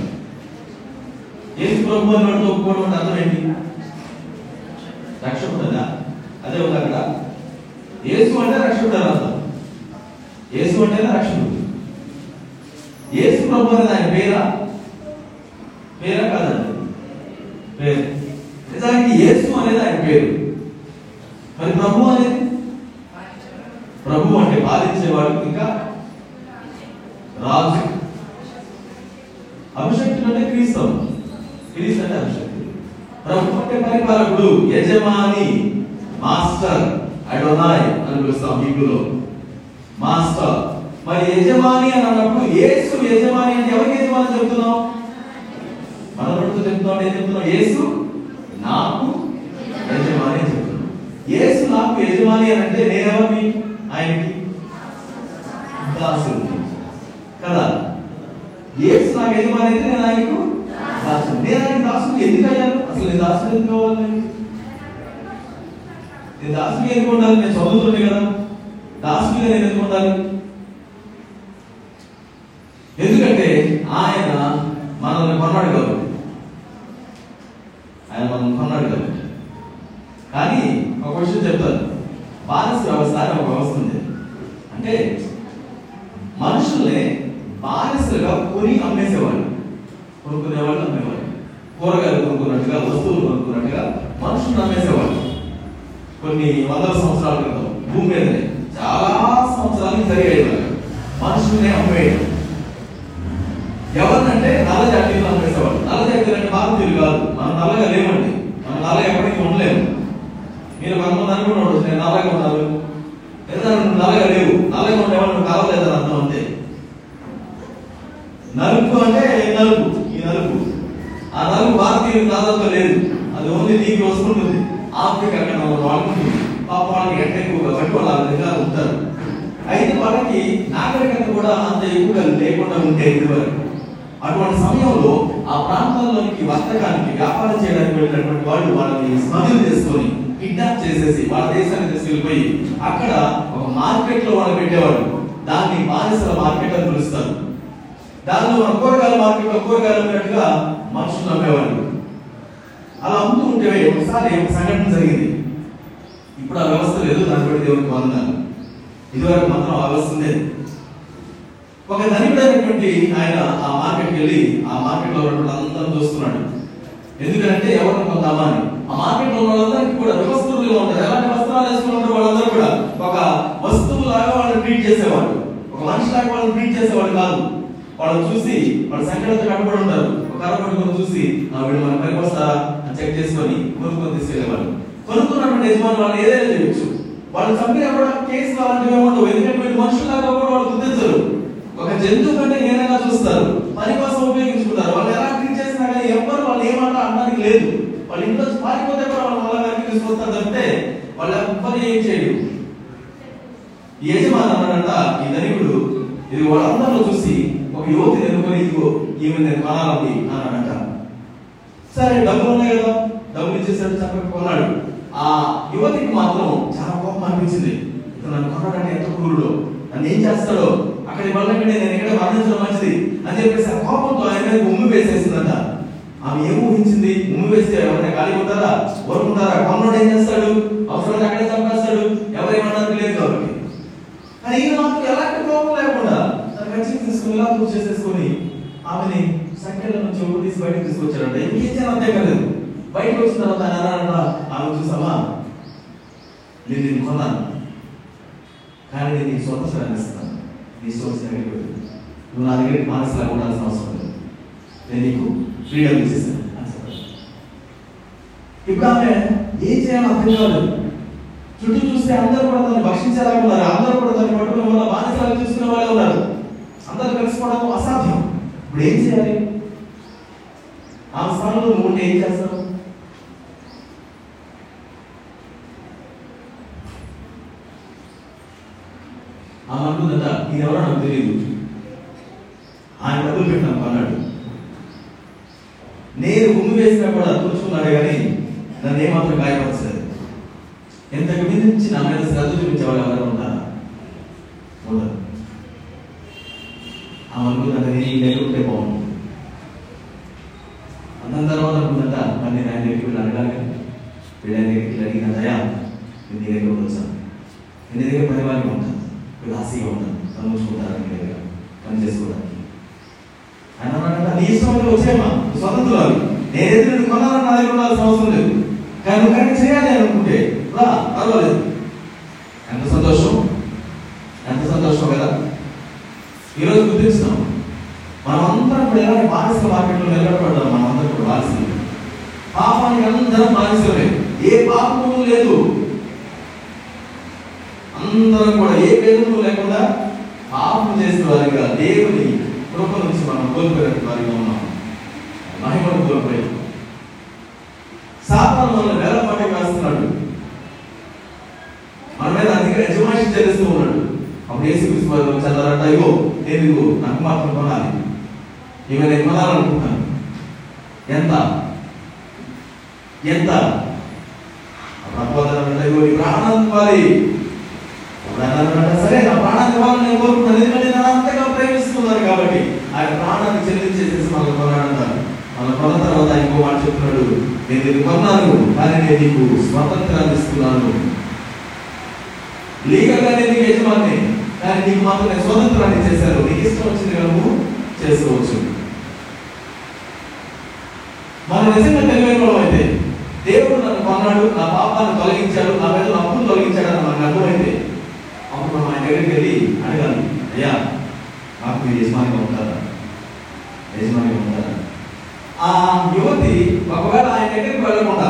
ఏసు ప్రభు అని నోటితో ఒప్పుకోవడం అంటే అర్థం ఏంటి? రక్షకుడు కదా అదే ఉంది అక్కడ. ఏసు అంటే రక్షకుడు అని అర్థం. యేసు అంటేనే రక్షకుడు ఏసు ప్రభు అనేది ఆయన పేరా? పేరా కాదండి. పేరు. నిజానికి ఏసు అనేది ఆయన పేరు. మరి ప్రభు అనేది? ప్రభు అంటే బాధించేవాడు ఇంకా రాజు అభిషక్తుడు అంటే క్రీస్తవం క్రీస్తు అంటే అభిషక్తుడు ప్రభు అంటే పరిపాలకుడు యజమాని మాస్టర్ అడోనాయ్ అని పిలుస్తాం హీబ్రూలో. మాస్టర్ మరి యజమాని అని అన్నప్పుడు యేసు యజమాని అంటే ఎవరికి యజమాని చెప్తున్నాం మనం ఎవరితో చెప్తున్నాం ఏం చెప్తున్నాం యేసు నాకు యజమాని అని చెప్తున్నాం యేసు నాకు యజమాని అని అంటే నేనెవరిని? ఆయనకి. దాసుడు కదా? యేసు నాకు యజమాని అయితే నేను ఆయనకు దాసుడు నేను ఆయన దాసుడు ఎందుకు అయ్యాను? అసలు నేను దాసుడు ఎందుకు కావాలి? నేను దాసుడిగా ఎందుకు ఉండాలి నేను చదువుతుండే కదా. దాసుడిగా నేను ఎందుకు ఉండాలి ఎందుకంటే ఆయన మనల్ని కొన్నాడు కాబట్టి. ఆయన మనల్ని కొన్నాడు కాబట్టి. కానీ ఒక విషయం చెప్తాను. బానిస వ్యవస్థ అని ఒక వ్యవస్థ ఉంది. అంటే మనుషుల్ని బానిసలుగా కొని అమ్మేసేవాళ్ళు. కొనుక్కునేవాళ్ళు అమ్మేవాళ్ళు. కూరగాయలు కొనుక్కున్నట్టుగా వస్తువులు కొనుక్కున్నట్టుగా మనుషులు అమ్మేసేవాళ్ళు. కొన్ని వందల సంవత్సరాల క్రితం భూమి మీదనే చాలా సంవత్సరాలు జరిగేది మనుషులనే అమ్మేయడం ఎవరినంటే నల్ల జాతీయులు అమ్మేసేవాళ్ళు నల్ల జాతీయులు అంటే భారతీయులు కాదు. మనం నల్లగా లేవండి. మనం నల్లగా ఎప్పటికీ ఉండలేము. మీరు కొంతమంది అనుకుని ఉండొచ్చు. నేను నల్లగా ఉన్నాను ఎందుకంటే నువ్వు నల్లగా లేవు. నల్లగా ఉండేవాళ్ళు నువ్వు కావలేదని అర్థం అంతే నలుపు అంటే నలుపు. ఈ నలుపు. ఆ నలుపు భారతీయులు దాదాపు లేదు. అది ఓన్లీ నీకు వస్తుంటుంది ఆఫ్రికా కన్నా వాళ్ళకి పాప వాళ్ళకి ఎంత ఎక్కువగా కాబట్టి వాళ్ళు ఆ విధంగా ఉంటారు. అయితే వాళ్ళకి నాగరికత కూడా అంత ఎక్కువగా లేకుండా ఉంటే ఇదివరకు. అటువంటి సమయంలో ఆ ప్రాంతాల్లోనికి వర్తకానికి వ్యాపారం చేయడానికి వెళ్ళినటువంటి వాళ్ళు వాళ్ళని స్మగ్లింగ్ చేసుకొని కిడ్నాప్ చేసేసి వాళ్ళ దేశానికి తీసుకెళ్ళిపోయి అక్కడ ఒక మార్కెట్లో వాళ్ళు పెట్టేవాడు దాన్ని బానిసల మార్కెట్ అని పిలుస్తారు. దానిలో మన కూరగాయల మార్కెట్లో కూరగాయలు ఉన్నట్టుగా మనుషులు నమ్మేవాళ్ళు. అలా అమ్ముతూ ఉంటే ఒకసారి ఒక సంఘటన జరిగింది. ఇప్పుడు ఆ వ్యవస్థ లేదు దాన్ని బట్టి దేవునికి వందనాలు. ఇదివరకు మాత్రం ఆ వ్యవస్థ లేదు ఒక ధనికుడైనటువంటి ఆయన ఆ మార్కెట్కి వెళ్ళి ఆ మార్కెట్లో ఉన్నటువంటి అందరం చూస్తున్నాడు. ఎందుకంటే ఎవరిని కొందామా అని ఆ మార్కెట్లో ఉన్న వాళ్ళందరికీ కూడా వ్యవస్థలుగా ఉంటారు. ఎలాంటి వస్త్రాలు వేసుకుని ఉంటారు వాళ్ళందరూ కూడా. ఒక వస్తువు లాగా వాళ్ళని ట్రీట్ చేసేవాడు ఒక మనిషి లాగా వాళ్ళని ట్రీట్ చేసేవాడు కాదు. వాళ్ళని చూసి వాళ్ళ సంఖ్యలతో కనబడి ఉంటారు. ఒక కర్ర పట్టుకొని చూసి వీళ్ళు మన పనికి వస్తారా చెక్ చేసుకొని కొనుక్కొని తీసుకెళ్ళేవాళ్ళు. కొనుక్కున్నటువంటి యజమాని వాళ్ళు ఏదైనా చేయొచ్చు. వాళ్ళు చంపినప్పుడు కేసు అలాంటివి ఉండవు. ఎందుకంటే వీళ్ళు మనుషులాగా కూడా వాళ్ళు గుర్తించరు. ఒక జంతువు కంటే హీనంగా చూస్తారు. పని కోసం ఉపయోగించుకుంటారు. వాళ్ళు ఎలా ట్రీట్ చేసినా కానీ ఎవ్వరు వాళ్ళు ఏమంటారు అనడానికి లేదు. వాళ్ళ ఇంట్లో పారిపోతే కూడా వాళ్ళు వాళ్ళ గారికి తీసుకొస్తారు తప్పితే వాళ్ళు ఎవ్వరు ఏం చేయడు యజమాని అన్నాడంట ఈ ధనికుడు ఇది వాళ్ళందరిలో చూసి ఒక యువతి ఎన్నుకొని ఇదిగో ఈమె నేను కొనాలని అన్నాడంట. సరే డబ్బులు ఉన్నాయి కదా. డబ్బులు ఇచ్చేసాడు చక్కగా కొన్నాడు. ఆ యువతికి మాత్రం చాలా కోపం అనిపించింది. ఇతను నన్ను కొన్నాడంటే ఎంత క్రూరుడు. నన్ను ఏం చేస్తాడో? అక్కడి వల్ల నేను ఎక్కడ మరణించడం మంచిది? అని చెప్పేసి ఆ కోపంతో ఆయన మీద ఉమ్మి వేసేసిందట. ఆమె ఏం ఊహించింది? ఉమ్మి వేస్తే ఎవరైనా ఖాళీ ఉంటారా వరకు ఉంటారా కొన్నాడు ఏం చేస్తాడు? అవసరం అక్కడే చంపేస్తాడు. ఎవరేమన్నది లేదు కాబట్టి. కానీ ఈయన మాత్రం ఎలాంటి కోపం లేకుండా తన ఖర్చు తీసుకుని ఇలా పూజ చేసేసుకొని ఆమెని సంఖ్యల నుంచి ఊరు తీసి బయటకు తీసుకొచ్చారంటే ఏం చేశాను అంతే కదా బయటకు వచ్చిన తర్వాత ఆయన అన్నాడంట ఆమె చూసామా నేను నేను కొన్నాను. కానీ నేను నీ స్వతంత్రాన్ని ఇస్తున్నాను నీ సొంత దగ్గరికి నువ్వు నా దగ్గరికి మానసలాగా ఉండాల్సిన అవసరం లేదు. నేను నీకు ఫ్రీడమ్ ఇచ్చేసాను ఇప్పుడు ఆమె ఏం చేయాలో అర్థం కాలేదు. చుట్టూ చూస్తే అందరూ కూడా దాన్ని భక్షించేలాగా ఉన్నారు. అందరూ కూడా దాన్ని పట్టుకుని వల్ల బానిసలాగా చూసుకునే వాళ్ళే ఉన్నారు. అందరూ కలిసిపోవడం అసాధ్యం. ఇప్పుడు ఏం చేయాలి? ఆ నువ్వు ఉంటే ఏం చేస్తావు ఆమె అనుకుందంట ఇది ఎవరో నాకు తెలియదు ఆయన డబ్బులు పెట్టినాను అన్నాడు నేను ఉమ్మి వేసినా కూడా తుడుచుకున్నాడు కానీ నన్ను ఏమాత్రం గాయపరచలేదు. ఎంతకు మించి నా మీద శ్రద్ధ చూపించేవాళ్ళు ఎవరు ఎవరైనా ఉంటారా ఉండరు ఆమె అనుకుందంట నేను ఈ దగ్గర ఉంటే బాగుంది అన్న తర్వాత అని ఆయన దగ్గరికి అడగాలి కదా. వీళ్ళ అడిగిన దయా నేను నీ దగ్గర వచ్చాను. నేను నీ దగ్గర పరివారంగా ఉంటాను విలాసీగా ఉంటాను సంతోషుకుంటాను నీ దగ్గర పని చేసుకోవడానికి. ఆయన అన్నాడంట నీ ఇష్టం అయితే స్వతంత్రాలు నేను ఎదురు కొనాలని నా దగ్గర ఉండాల్సిన అవసరం లేదు కానీ నువ్వు కానీ చేయాలి అని అనుకుంటే రా పర్వాలేదు ఎంత సంతోషం ఎంత సంతోషం కదా ఈరోజు గుర్తిస్తున్నాం మనం అందరం ఇప్పుడు ఎలాంటి బానిసల మార్కెట్లో నిలబడబడ్డాం మనం అందరం కూడా బానిసలు పాపానికి అందరం ఏ పాపము లేదు. అందరం కూడా ఏ భేదము లేకుండా పాపం చేసిన వారిగా దేవుని కృప నుంచి మనం కోల్పోయిన వారిగా ఉన్నాం. మహిమను కోల్పోయాం. సాతాను మనల్ని వేలపాటి వేస్తున్నాడు మన మీద అధిక యజమాని చెల్లిస్తూ ఉన్నాడు. అప్పుడు ఏసు విశ్వాసం వారు చదవరంట అయ్యో నేను నాకు మాత్రం కొనాలి. ఇవి నేను కొనాలనుకుంటున్నాను. ఎంత? ఎంత? నీ ప్రాణాన్ని ఇవ్వాలి? సరే నా ప్రాణాన్ని ఇవ్వాలని నేను కోరుకుంటాను. ఎందుకంటే నేను అంతగా ప్రేమిస్తున్నారు కాబట్టి ఆయన ప్రాణాన్ని చెల్లించేసేసి మనల్ని కొన్నాడంటారు మన కొన్న తర్వాత ఇంకో మాట చెప్తున్నాడు. నేను ఇది కొన్నాను కానీ నేను నీకు స్వతంత్రాన్ని ఇస్తున్నాను. లీగల్గా నేను నీకు యజమాని కానీ నీకు మాత్రం నేను స్వతంత్రాన్ని చేశాను నీకు ఇష్టం వచ్చింది నువ్వు? చేసుకోవచ్చు. మనం నిజంగా తెలివైన అయితే దేవుడు నన్ను కొన్నాడు నా పాపాన్ని తొలగించాడు నా మీద అప్పులు తొలగించాడు అని నాకు అర్థమైంది అప్పుడు మనం ఆయన దగ్గరికి వెళ్ళి అడగాలి అయ్యా నాకు మీరు యజమానిగా ఉంటారా? యజమానిగా ఉంటారా? ఆ యువతి ఒకవేళ ఆయన దగ్గరికి వెళ్ళకుండా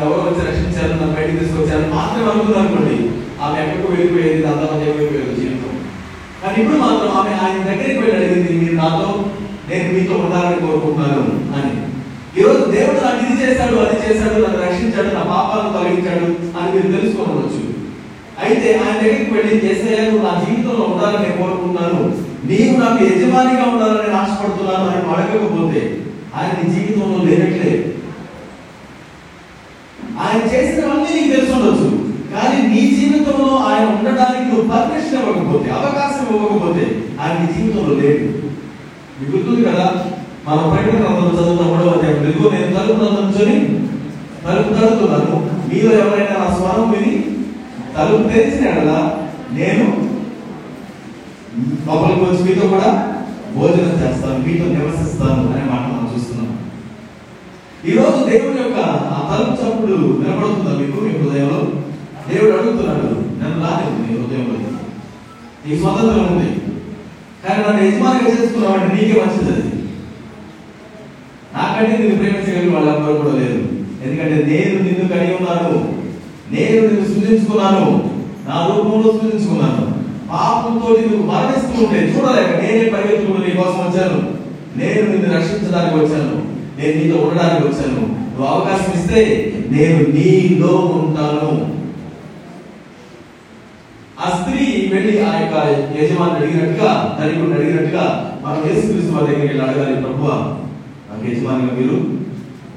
ఎవరో వచ్చి రక్షించారు నన్ను బయటికి తీసుకొచ్చారు మాత్రమే అనుకుంది అనుకోండి ఆమె ఎక్కడికి వెళ్ళిపోయేది అంతా వెళ్ళిపోయేది జీవితం. కానీ ఇప్పుడు మాత్రం ఆమె ఆయన దగ్గరికి వెళ్ళి అడిగింది మీరు నాతో నేను మీతో ఉండాలని కోరుకుంటున్నాను అని. ఈరోజు దేవుడు నాకు ఇది చేశాడు అది చేశాడు నన్ను రక్షించాడు నా పాపాలను తొలగించాడు అని మీరు తెలుసుకోవచ్చు. అయితే ఆయన దగ్గరికి వెళ్ళి చేసేయ నా జీవితంలో ఉండాలని నేను కోరుకుంటున్నాను. నీవు నాకు యజమానిగా ఉండాలని ఆశపడుతున్నాను అని అడగకపోతే ఆయన నీ జీవితంలో లేనట్లే. ఆయన చేసినవన్నీ నీకు తెలిసి ఉండొచ్చు. కానీ నీ జీవితంలో ఆయన ఉండడానికి నువ్వు పర్మిషన్ ఇవ్వకపోతే అవకాశం ఇవ్వకపోతే ఆయన నీ జీవితంలో లేదు మీకు గుర్తుంది కదా? మన ప్రకటన గ్రంథంలో చదువుతాం మూడవ అధ్యాయం ఇదిగో నేను తలుపు నుంచొని తలుపు తడుతున్నాను మీలో ఎవరైనా నా స్వరం విని తలుపు తెరిచిన నేను లోపలికి వచ్చి మీతో కూడా భోజనం చేస్తాను మీతో నివసిస్తాను అనే మాట మనం చూస్తున్నాం. ఈ రోజు యొక్క ఆ తలుపు చప్పుడు నిలబడుతుందా మీకు మీ హృదయంలో? దేవుడు అడుగుతున్నాడు నన్ను రాలేదు నీ హృదయంలో. నీ స్వతంత్రం ఉంది. కానీ నన్ను యజమానిగా చేసుకున్నామంటే నీకే మంచిది అది. నాకంటే నిన్ను ప్రేమించగలిగిన వాళ్ళు ఎవరు కూడా లేదు. ఎందుకంటే నేను నిన్ను కలిగి ఉన్నాను. నేను నిన్ను సృజించుకున్నాను. నా రూపంలో సృజించుకున్నాను. పాపంతో నువ్వు మరణిస్తూ ఉంటే చూడలేక నేనే పరిగెత్తుకుని నీ కోసం వచ్చాను. నేను నిన్ను రక్షించడానికి వచ్చాను. నేను నీతో ఉండడానికి వచ్చాను. నువ్వు అవకాశం ఇస్తే నేను నీలో ఉంటాను. ఆ స్త్రీ వెళ్ళి ఆ యొక్క యజమాని అడిగినట్టుగా తల్లి అడిగినట్టుగా మనం యేసుక్రీస్తు వారి దగ్గరికి వెళ్ళి అడగాలి ప్రభువ నాకు యజమానిగా మీరు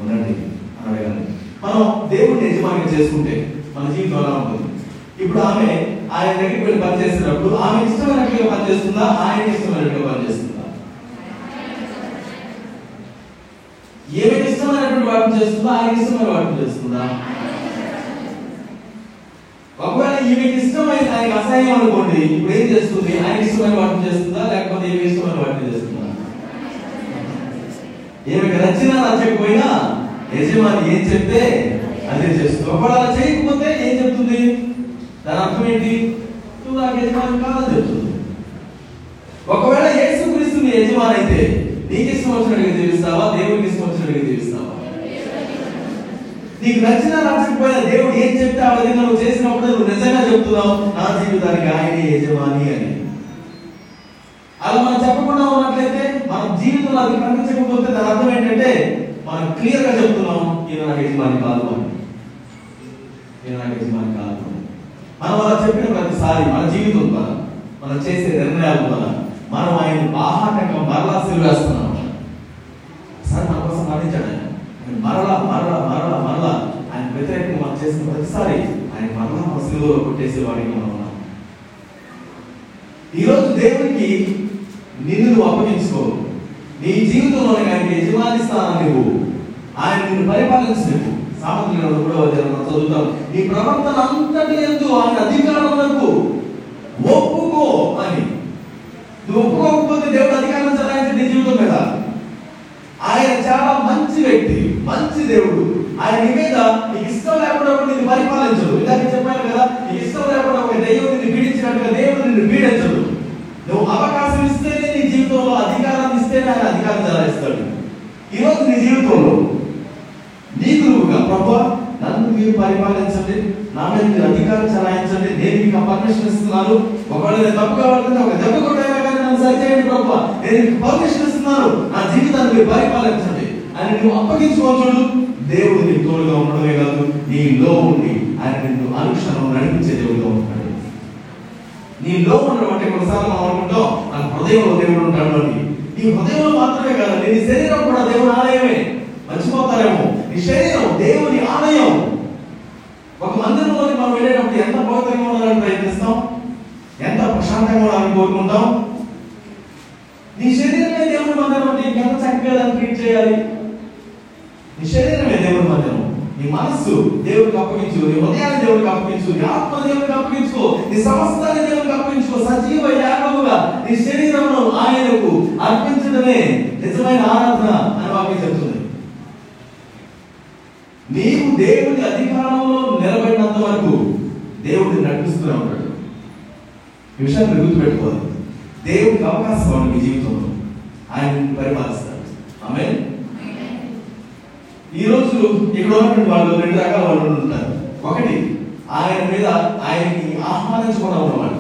ఉండండి అని అడగాలి మనం దేవుడిని యజమానిగా చేసుకుంటే మన జీవితం ఎలా ఉంటుంది? ఇప్పుడు ఆమె ఆయన దగ్గరికి వెళ్ళి పనిచేస్తున్నప్పుడు ఆమె ఇష్టమైనట్లుగా పనిచేస్తుందా ఆయన ఇష్టమైనట్లుగా పనిచేస్తుందా ఏమి ఇష్టమైనటువంటి వాటిని చేస్తుందా? ఆయన ఇష్టమైన వాటిని చేస్తుందా? ఒకవేళ ఈమెకి ఇష్టమైన ఆయనకి అసహ్యం అనుకోండి ఇప్పుడు ఏం చేస్తుంది? ఆయన ఇష్టమైన వాటిని చేస్తుందా? లేకపోతే ఏమి ఇష్టమైన వాటిని చేస్తుందా? ఈమెకి నచ్చినా నచ్చకపోయినా యజమాని ఏం చెప్తే అదే చేస్తుంది. ఒకవేళ అలా చేయకపోతే ఏం చెప్తుంది? దాని అర్థం ఏంటి? నువ్వు నాకు యజమాని కాదని చెప్తుంది. ఒకవేళ యేసు క్రీస్తుని యజమాని అయితే నీకు ఇష్టం వచ్చినట్టుగా జీవిస్తావా? దేవుడికి ఇష్టం వచ్చినట్టుగా జీవిస్తావా? నీకు నచ్చినా నచ్చకపోయినా దేవుడు ఏం చెప్తే ఆ విధంగా నువ్వు చేసినప్పుడు నువ్వు నిజంగా చెప్తున్నావు నా జీవితానికి ఆయనే యజమాని అని. అలా మనం చెప్పకుండా ఉన్నట్లయితే మన జీవితంలో అది కనిపించకపోతే దాని అర్థం ఏంటంటే మనం క్లియర్గా చెప్తున్నాం ఈయన నాకు యజమాని కాదు అని. ఈయన నాకు యజమాని కాదు అని. మనం అలా చెప్పిన ప్రతిసారి మన జీవితం ద్వారా మనం చేసే నిర్ణయాల ద్వారా మనం ఆయన బాహాటంగా మరలా సిలివేస్తున్నాం సార్ మన కోసం మరణించాడు ఆయన. మరలా మరలా మరలా మరలా ఆయన వ్యతిరేకంగా మనం చేసిన ప్రతిసారి ఆయన మరలా మన సిలువలో కొట్టేసే వాడిగా మనం ఉన్నాం. ఈరోజు దేవునికి నిన్ను నువ్వు అప్పగించుకో నీ జీవితంలో ఆయనకి నువ్వు ఆయన నిన్ను పరిపాలించు సామర్థ్యం కూడా చదువుతాం. నీ ప్రవర్తన అంతటి ఎందు ఆయన అధికారం వరకు అని నువ్వు ఒప్పుకోకపోతే దేవుడు అధికారం చలాయించి నీ జీవితం మీద ఆయన చాలా మంచి వ్యక్తి మంచి దేవుడు ఆయన నీ మీద నీకు ఇష్టం లేకుండా నిన్ను పరిపాలించడు ఇందాక చెప్పాను కదా నీకు ఇష్టం లేకుండా ఒక దైవం నిన్ను పీడించినట్టుగా దేవుడు నిన్ను పీడించడు నువ్వు అవకాశం ఇస్తేనే నీ జీవితంలో అధికారాన్ని ఇస్తేనే ఆయన అధికారం ఇస్తున్నాను ఒకవేళ నేను తప్పుగా వాడుతుంటే ఒక దెబ్బ కొట్టైనా కానీ నన్ను సరిచేయండి ప్రభు నేను మీకు పర్మిషన్ ఇస్తున్నాను నా జీవితాన్ని మీరు పరిపాలించండి అని నువ్వు అప్పగించుకోవచ్చు దేవుడు నీకు తోడుగా ఉండడమే కాదు నీలో ఉండి ఆయన నిన్ను అనుక్షణం నడిపించే దేవుడుగా ఉంటాడు. నీలో ఉండడం అంటే కొన్నిసార్లు మనం అనుకుంటాం నా హృదయంలో దేవుడు ఉంటాడు అని. నీ హృదయంలో మాత్రమే కాదు నీ శరీరం కూడా దేవుని ఆలయమే. మర్చిపోతారేమో? నీ శరీరం దేవుని ఆలయం. ఒక మందిరంలోకి మనం వెళ్ళేటప్పుడు ఎంత పవిత్రంగా ఉండాలని ప్రయత్నిస్తాం? ఎంత ప్రశాంతంగా ఉండాలని కోరుకుంటాం? నీ శరీరమే దేవుని మందిరం అంటే ఇంకెంత చక్కగా దాన్ని ట్రీట్ చేయాలి? శరీరమే దేవుని మధ్యము నీ మనస్సు దేవుడికి అప్పగించు నీ హృదయాన్ని దేవుడికి అప్పగించు నీ ఆత్మ దేవుడికి అప్పగించుకో నీ సమస్తాన్ని దేవుడికి అప్పగించుకో సజీవ యాగముగా నీ శరీరమును ఆయనకు అర్పించడమే నిజమైన ఆరాధన అని వాక్యం చెప్తుంది. నీవు దేవుడి అధికారంలో నిలబడినంత వరకు దేవుడిని నడిపిస్తూనే ఉంటాడు. ఈ విషయాన్ని గుర్తుపెట్టుకోవాలి. దేవుడికి అవకాశం ఉంది మీ జీవితంలో. ఆయన పరిపాలిస్తాడు. ఆమె ఈ రోజు ఇక్కడ ఉన్నటువంటి వాళ్ళు రెండు రకాల వాళ్ళు ఉంటారు ఒకటి ఆయన మీద ఆయన్ని ఆహ్వానించుకున్నాం అన్నమాట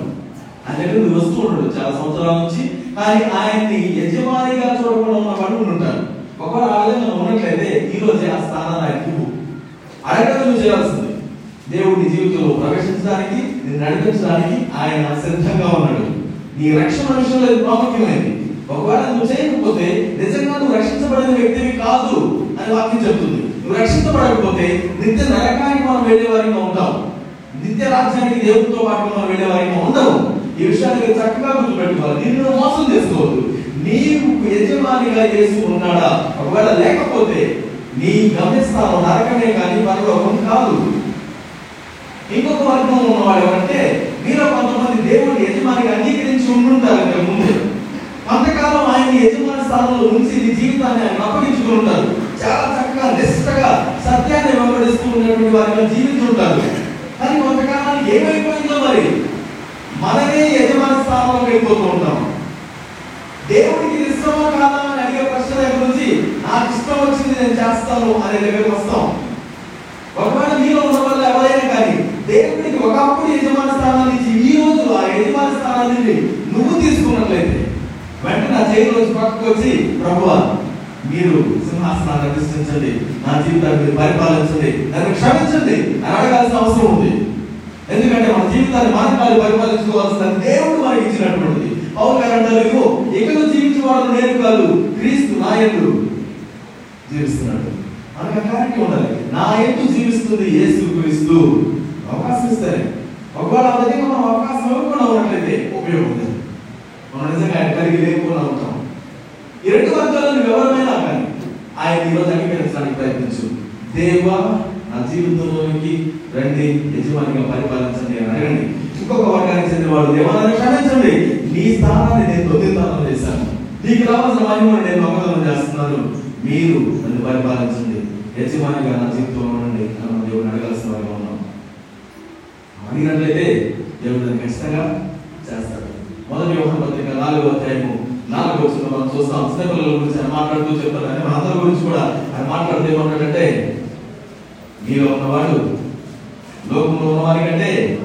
ఆయన దగ్గర వస్తూ ఉంటాడు చాలా సంవత్సరాల నుంచి కానీ ఆయన్ని యజమానిగా చూడకుండా ఉన్న వాళ్ళు ఉంటారు ఒకవేళ ఆ విధంగా ఉన్నట్లయితే ఈ రోజే ఆ స్థానాన్ని ఆయన ఇవ్వు. అడగడం నువ్వు చేయాల్సింది. దేవుడు జీవితంలో ప్రవేశించడానికి నిన్ను నడిపించడానికి ఆయన సిద్ధంగా ఉన్నాడు. నీ రక్షణ విషయంలో ప్రాముఖ్యమైనది. ఒకవేళ నువ్వు చేయకపోతే నిజంగా నువ్వు రక్షించబడిన వ్యక్తివి కాదు అని వాక్యం చెప్తుంది. నువ్వు రక్షించబడకపోతే నిత్య నరకానికి మనం వెళ్ళే వారిగా ఉంటాం నిత్య రాజ్యానికి దేవుడితో పాటు మనం వెళ్ళే వారిగా ఉండవు. ఈ విషయాన్ని మీరు చక్కగా గుర్తుపెట్టుకోవాలి. నిన్ను మోసం చేసుకోవద్దు. నీకు యజమానిగా చేసి ఉన్నాడా? ఒకవేళ లేకపోతే నీ గమ్యస్థానం నరకమే కానీ పరలోకం కాదు. ఇంకొక వర్గం ఉన్నవాడు ఎవరంటే మీలో కొంతమంది దేవుడిని యజమానిగా అంగీకరించి ఉండుంటారు ఇంతకు ముందు. స్థానంలో ఉంచి నీ జీవితాన్ని ఆయన అప్పగించుకుంటారు చాలా చక్కగా నిష్టగా సత్యాన్ని వెంబడిస్తూ ఉన్నటువంటి వారిగా జీవిస్తుంటారు కానీ కొంతకాలానికి ఏమైపోయిందో మరి? మనమే యజమాని స్థానంలో అయిపోతూ ఉంటాం. దేవుడికి ఇష్టమో కాదా అని అడిగే ప్రశ్న దగ్గర నుంచి నాకు ఇష్టం వచ్చింది నేను చేస్తాను అనే దగ్గరకు వస్తాం. ఒకవేళ మీలో ఉన్న వల్ల ఎవరైనా కానీ దేవుడికి ఒకప్పుడు యజమాని స్థానాన్ని ఇచ్చి ఈ రోజు ఆ యజమాని స్థానాన్ని నువ్వు తీసుకున్నట్లయితే వెంటనే నా చేతి రోజు పక్కకు వచ్చి ప్రభువా మీరు సింహాసనాన్ని అధిష్ఠించండి నా జీవితాన్ని మీరు పరిపాలించండి. నన్ను క్షమించండి. అని అడగాల్సిన అవసరం ఉంది. ఎందుకంటే మన జీవితాన్ని మనం పరిపాలించుకోవాల్సిన దేవుడు మనకి ఇచ్చినటువంటిది. పౌరు గారు అంటారు ఇగో ఇక్కడ జీవించేవాడు నేను కాదు క్రీస్తు నా జీవిస్తున్నాడు. మనకు క్లారిటీ ఉండాలి. నా ఎందు జీవిస్తుంది యేసు క్రీస్తు. అవకాశం ఇస్తారే ఒకవేళ ఆ మనం అవకాశం ఇవ్వకుండా ఉన్నట్లయితే ఉపయోగం ఉంది మనం నిజంగా ఎక్కడికి కలిగి లేకుండా ఉంటాం. ఈ రెండు వర్గాలను నువ్వు కానీ ఆయన ఈరోజు అంగీకరించడానికి ప్రయత్నించు. దేవా నా జీవితంలోనికి రండి యజమానిగా పరిపాలించండి అని అడగండి. ఇంకొక వర్గానికి చెందిన వాడు దేవా క్షమించండి. నీ స్థానాన్ని నేను దొంగతనం చేశాను. నీకు రావాల్సిన మహిమను నేను దొంగతనం చేస్తున్నాను. మీరు నన్ను పరిపాలించండి. యజమానిగా నా జీవితంలో ఉండండి అని మనం అడగాల్సిన వారిగా ఉన్నాం. అడిగినట్లయితే దేవుడు ఖచ్చితంగా మొదటి యోహన పత్రిక నాలుగో అధ్యాయము నాలుగో వచ్చిన మనం చూస్తాం. స్నేహితుల గురించి ఆయన మాట్లాడుతూ చెప్తారు కానీ మన అందరి గురించి కూడా ఆయన మాట్లాడుతూ ఏమంటాడంటే మీలో ఉన్నవాడు లోకంలో ఉన్నవారి కంటే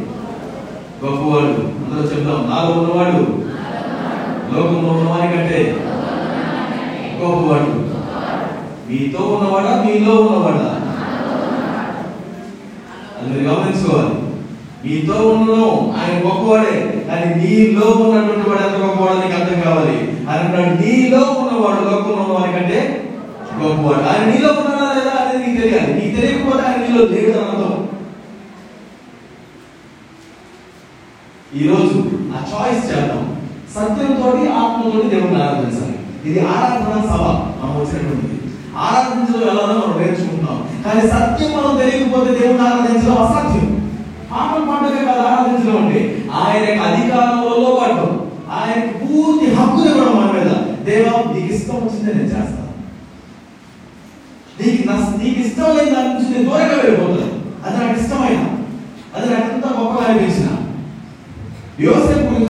గొప్పవాడు. అందరూ చెప్తాం నాలో ఉన్నవాడు లోకంలో ఉన్నవారి కంటే గొప్పవాడు. మీతో ఉన్నవాడా? మీలో ఉన్నవాడా? అది మీరు గమనించుకోవాలి. మీతో ఉండడం ఆయన గొప్పవాడే కానీ నీలో ఉన్నటువంటి వాడు ఎంత గొప్పవాడు నీకు అర్థం కావాలి. ఆయన నీలో ఉన్నవాడు లోకంలో ఉన్నవాడి కంటే గొప్పవాడు. ఆయన నీలో ఉన్నాడా లేదా అనేది నీకు తెలియాలి. నీకు తెలియకపోతే ఆయన నీలో దేవుడు అర్థం. ఈరోజు ఆ చాయిస్ చేద్దాం. సత్యంతో ఆత్మతో దేవుడిని ఆరాధించాలి. ఇది ఆరాధన సభ మనం వచ్చినటువంటిది. ఆరాధించడం ఎలా మనం నేర్చుకుంటాం. కానీ సత్యం మనం తెలియకపోతే దేవుడిని ఆరాధించడం అసాధ్యం. పాపం పండుగ కాదు ఆరాధించడం అంటే ఆయన అధికారంలో పడటం ఆయనకు పూర్తి హక్కులు ఇవ్వడం మన మీద. దేవా నీకు ఇష్టం వచ్చిందే నేను చేస్తాను. నీకు నీకు ఇష్టం లేని దాని నుంచి నేను దూరంగా వెళ్ళిపోతాను అది నాకు ఇష్టమైన. అది నాకు ఎంత గొప్పగా అనిపించిన యోసేపు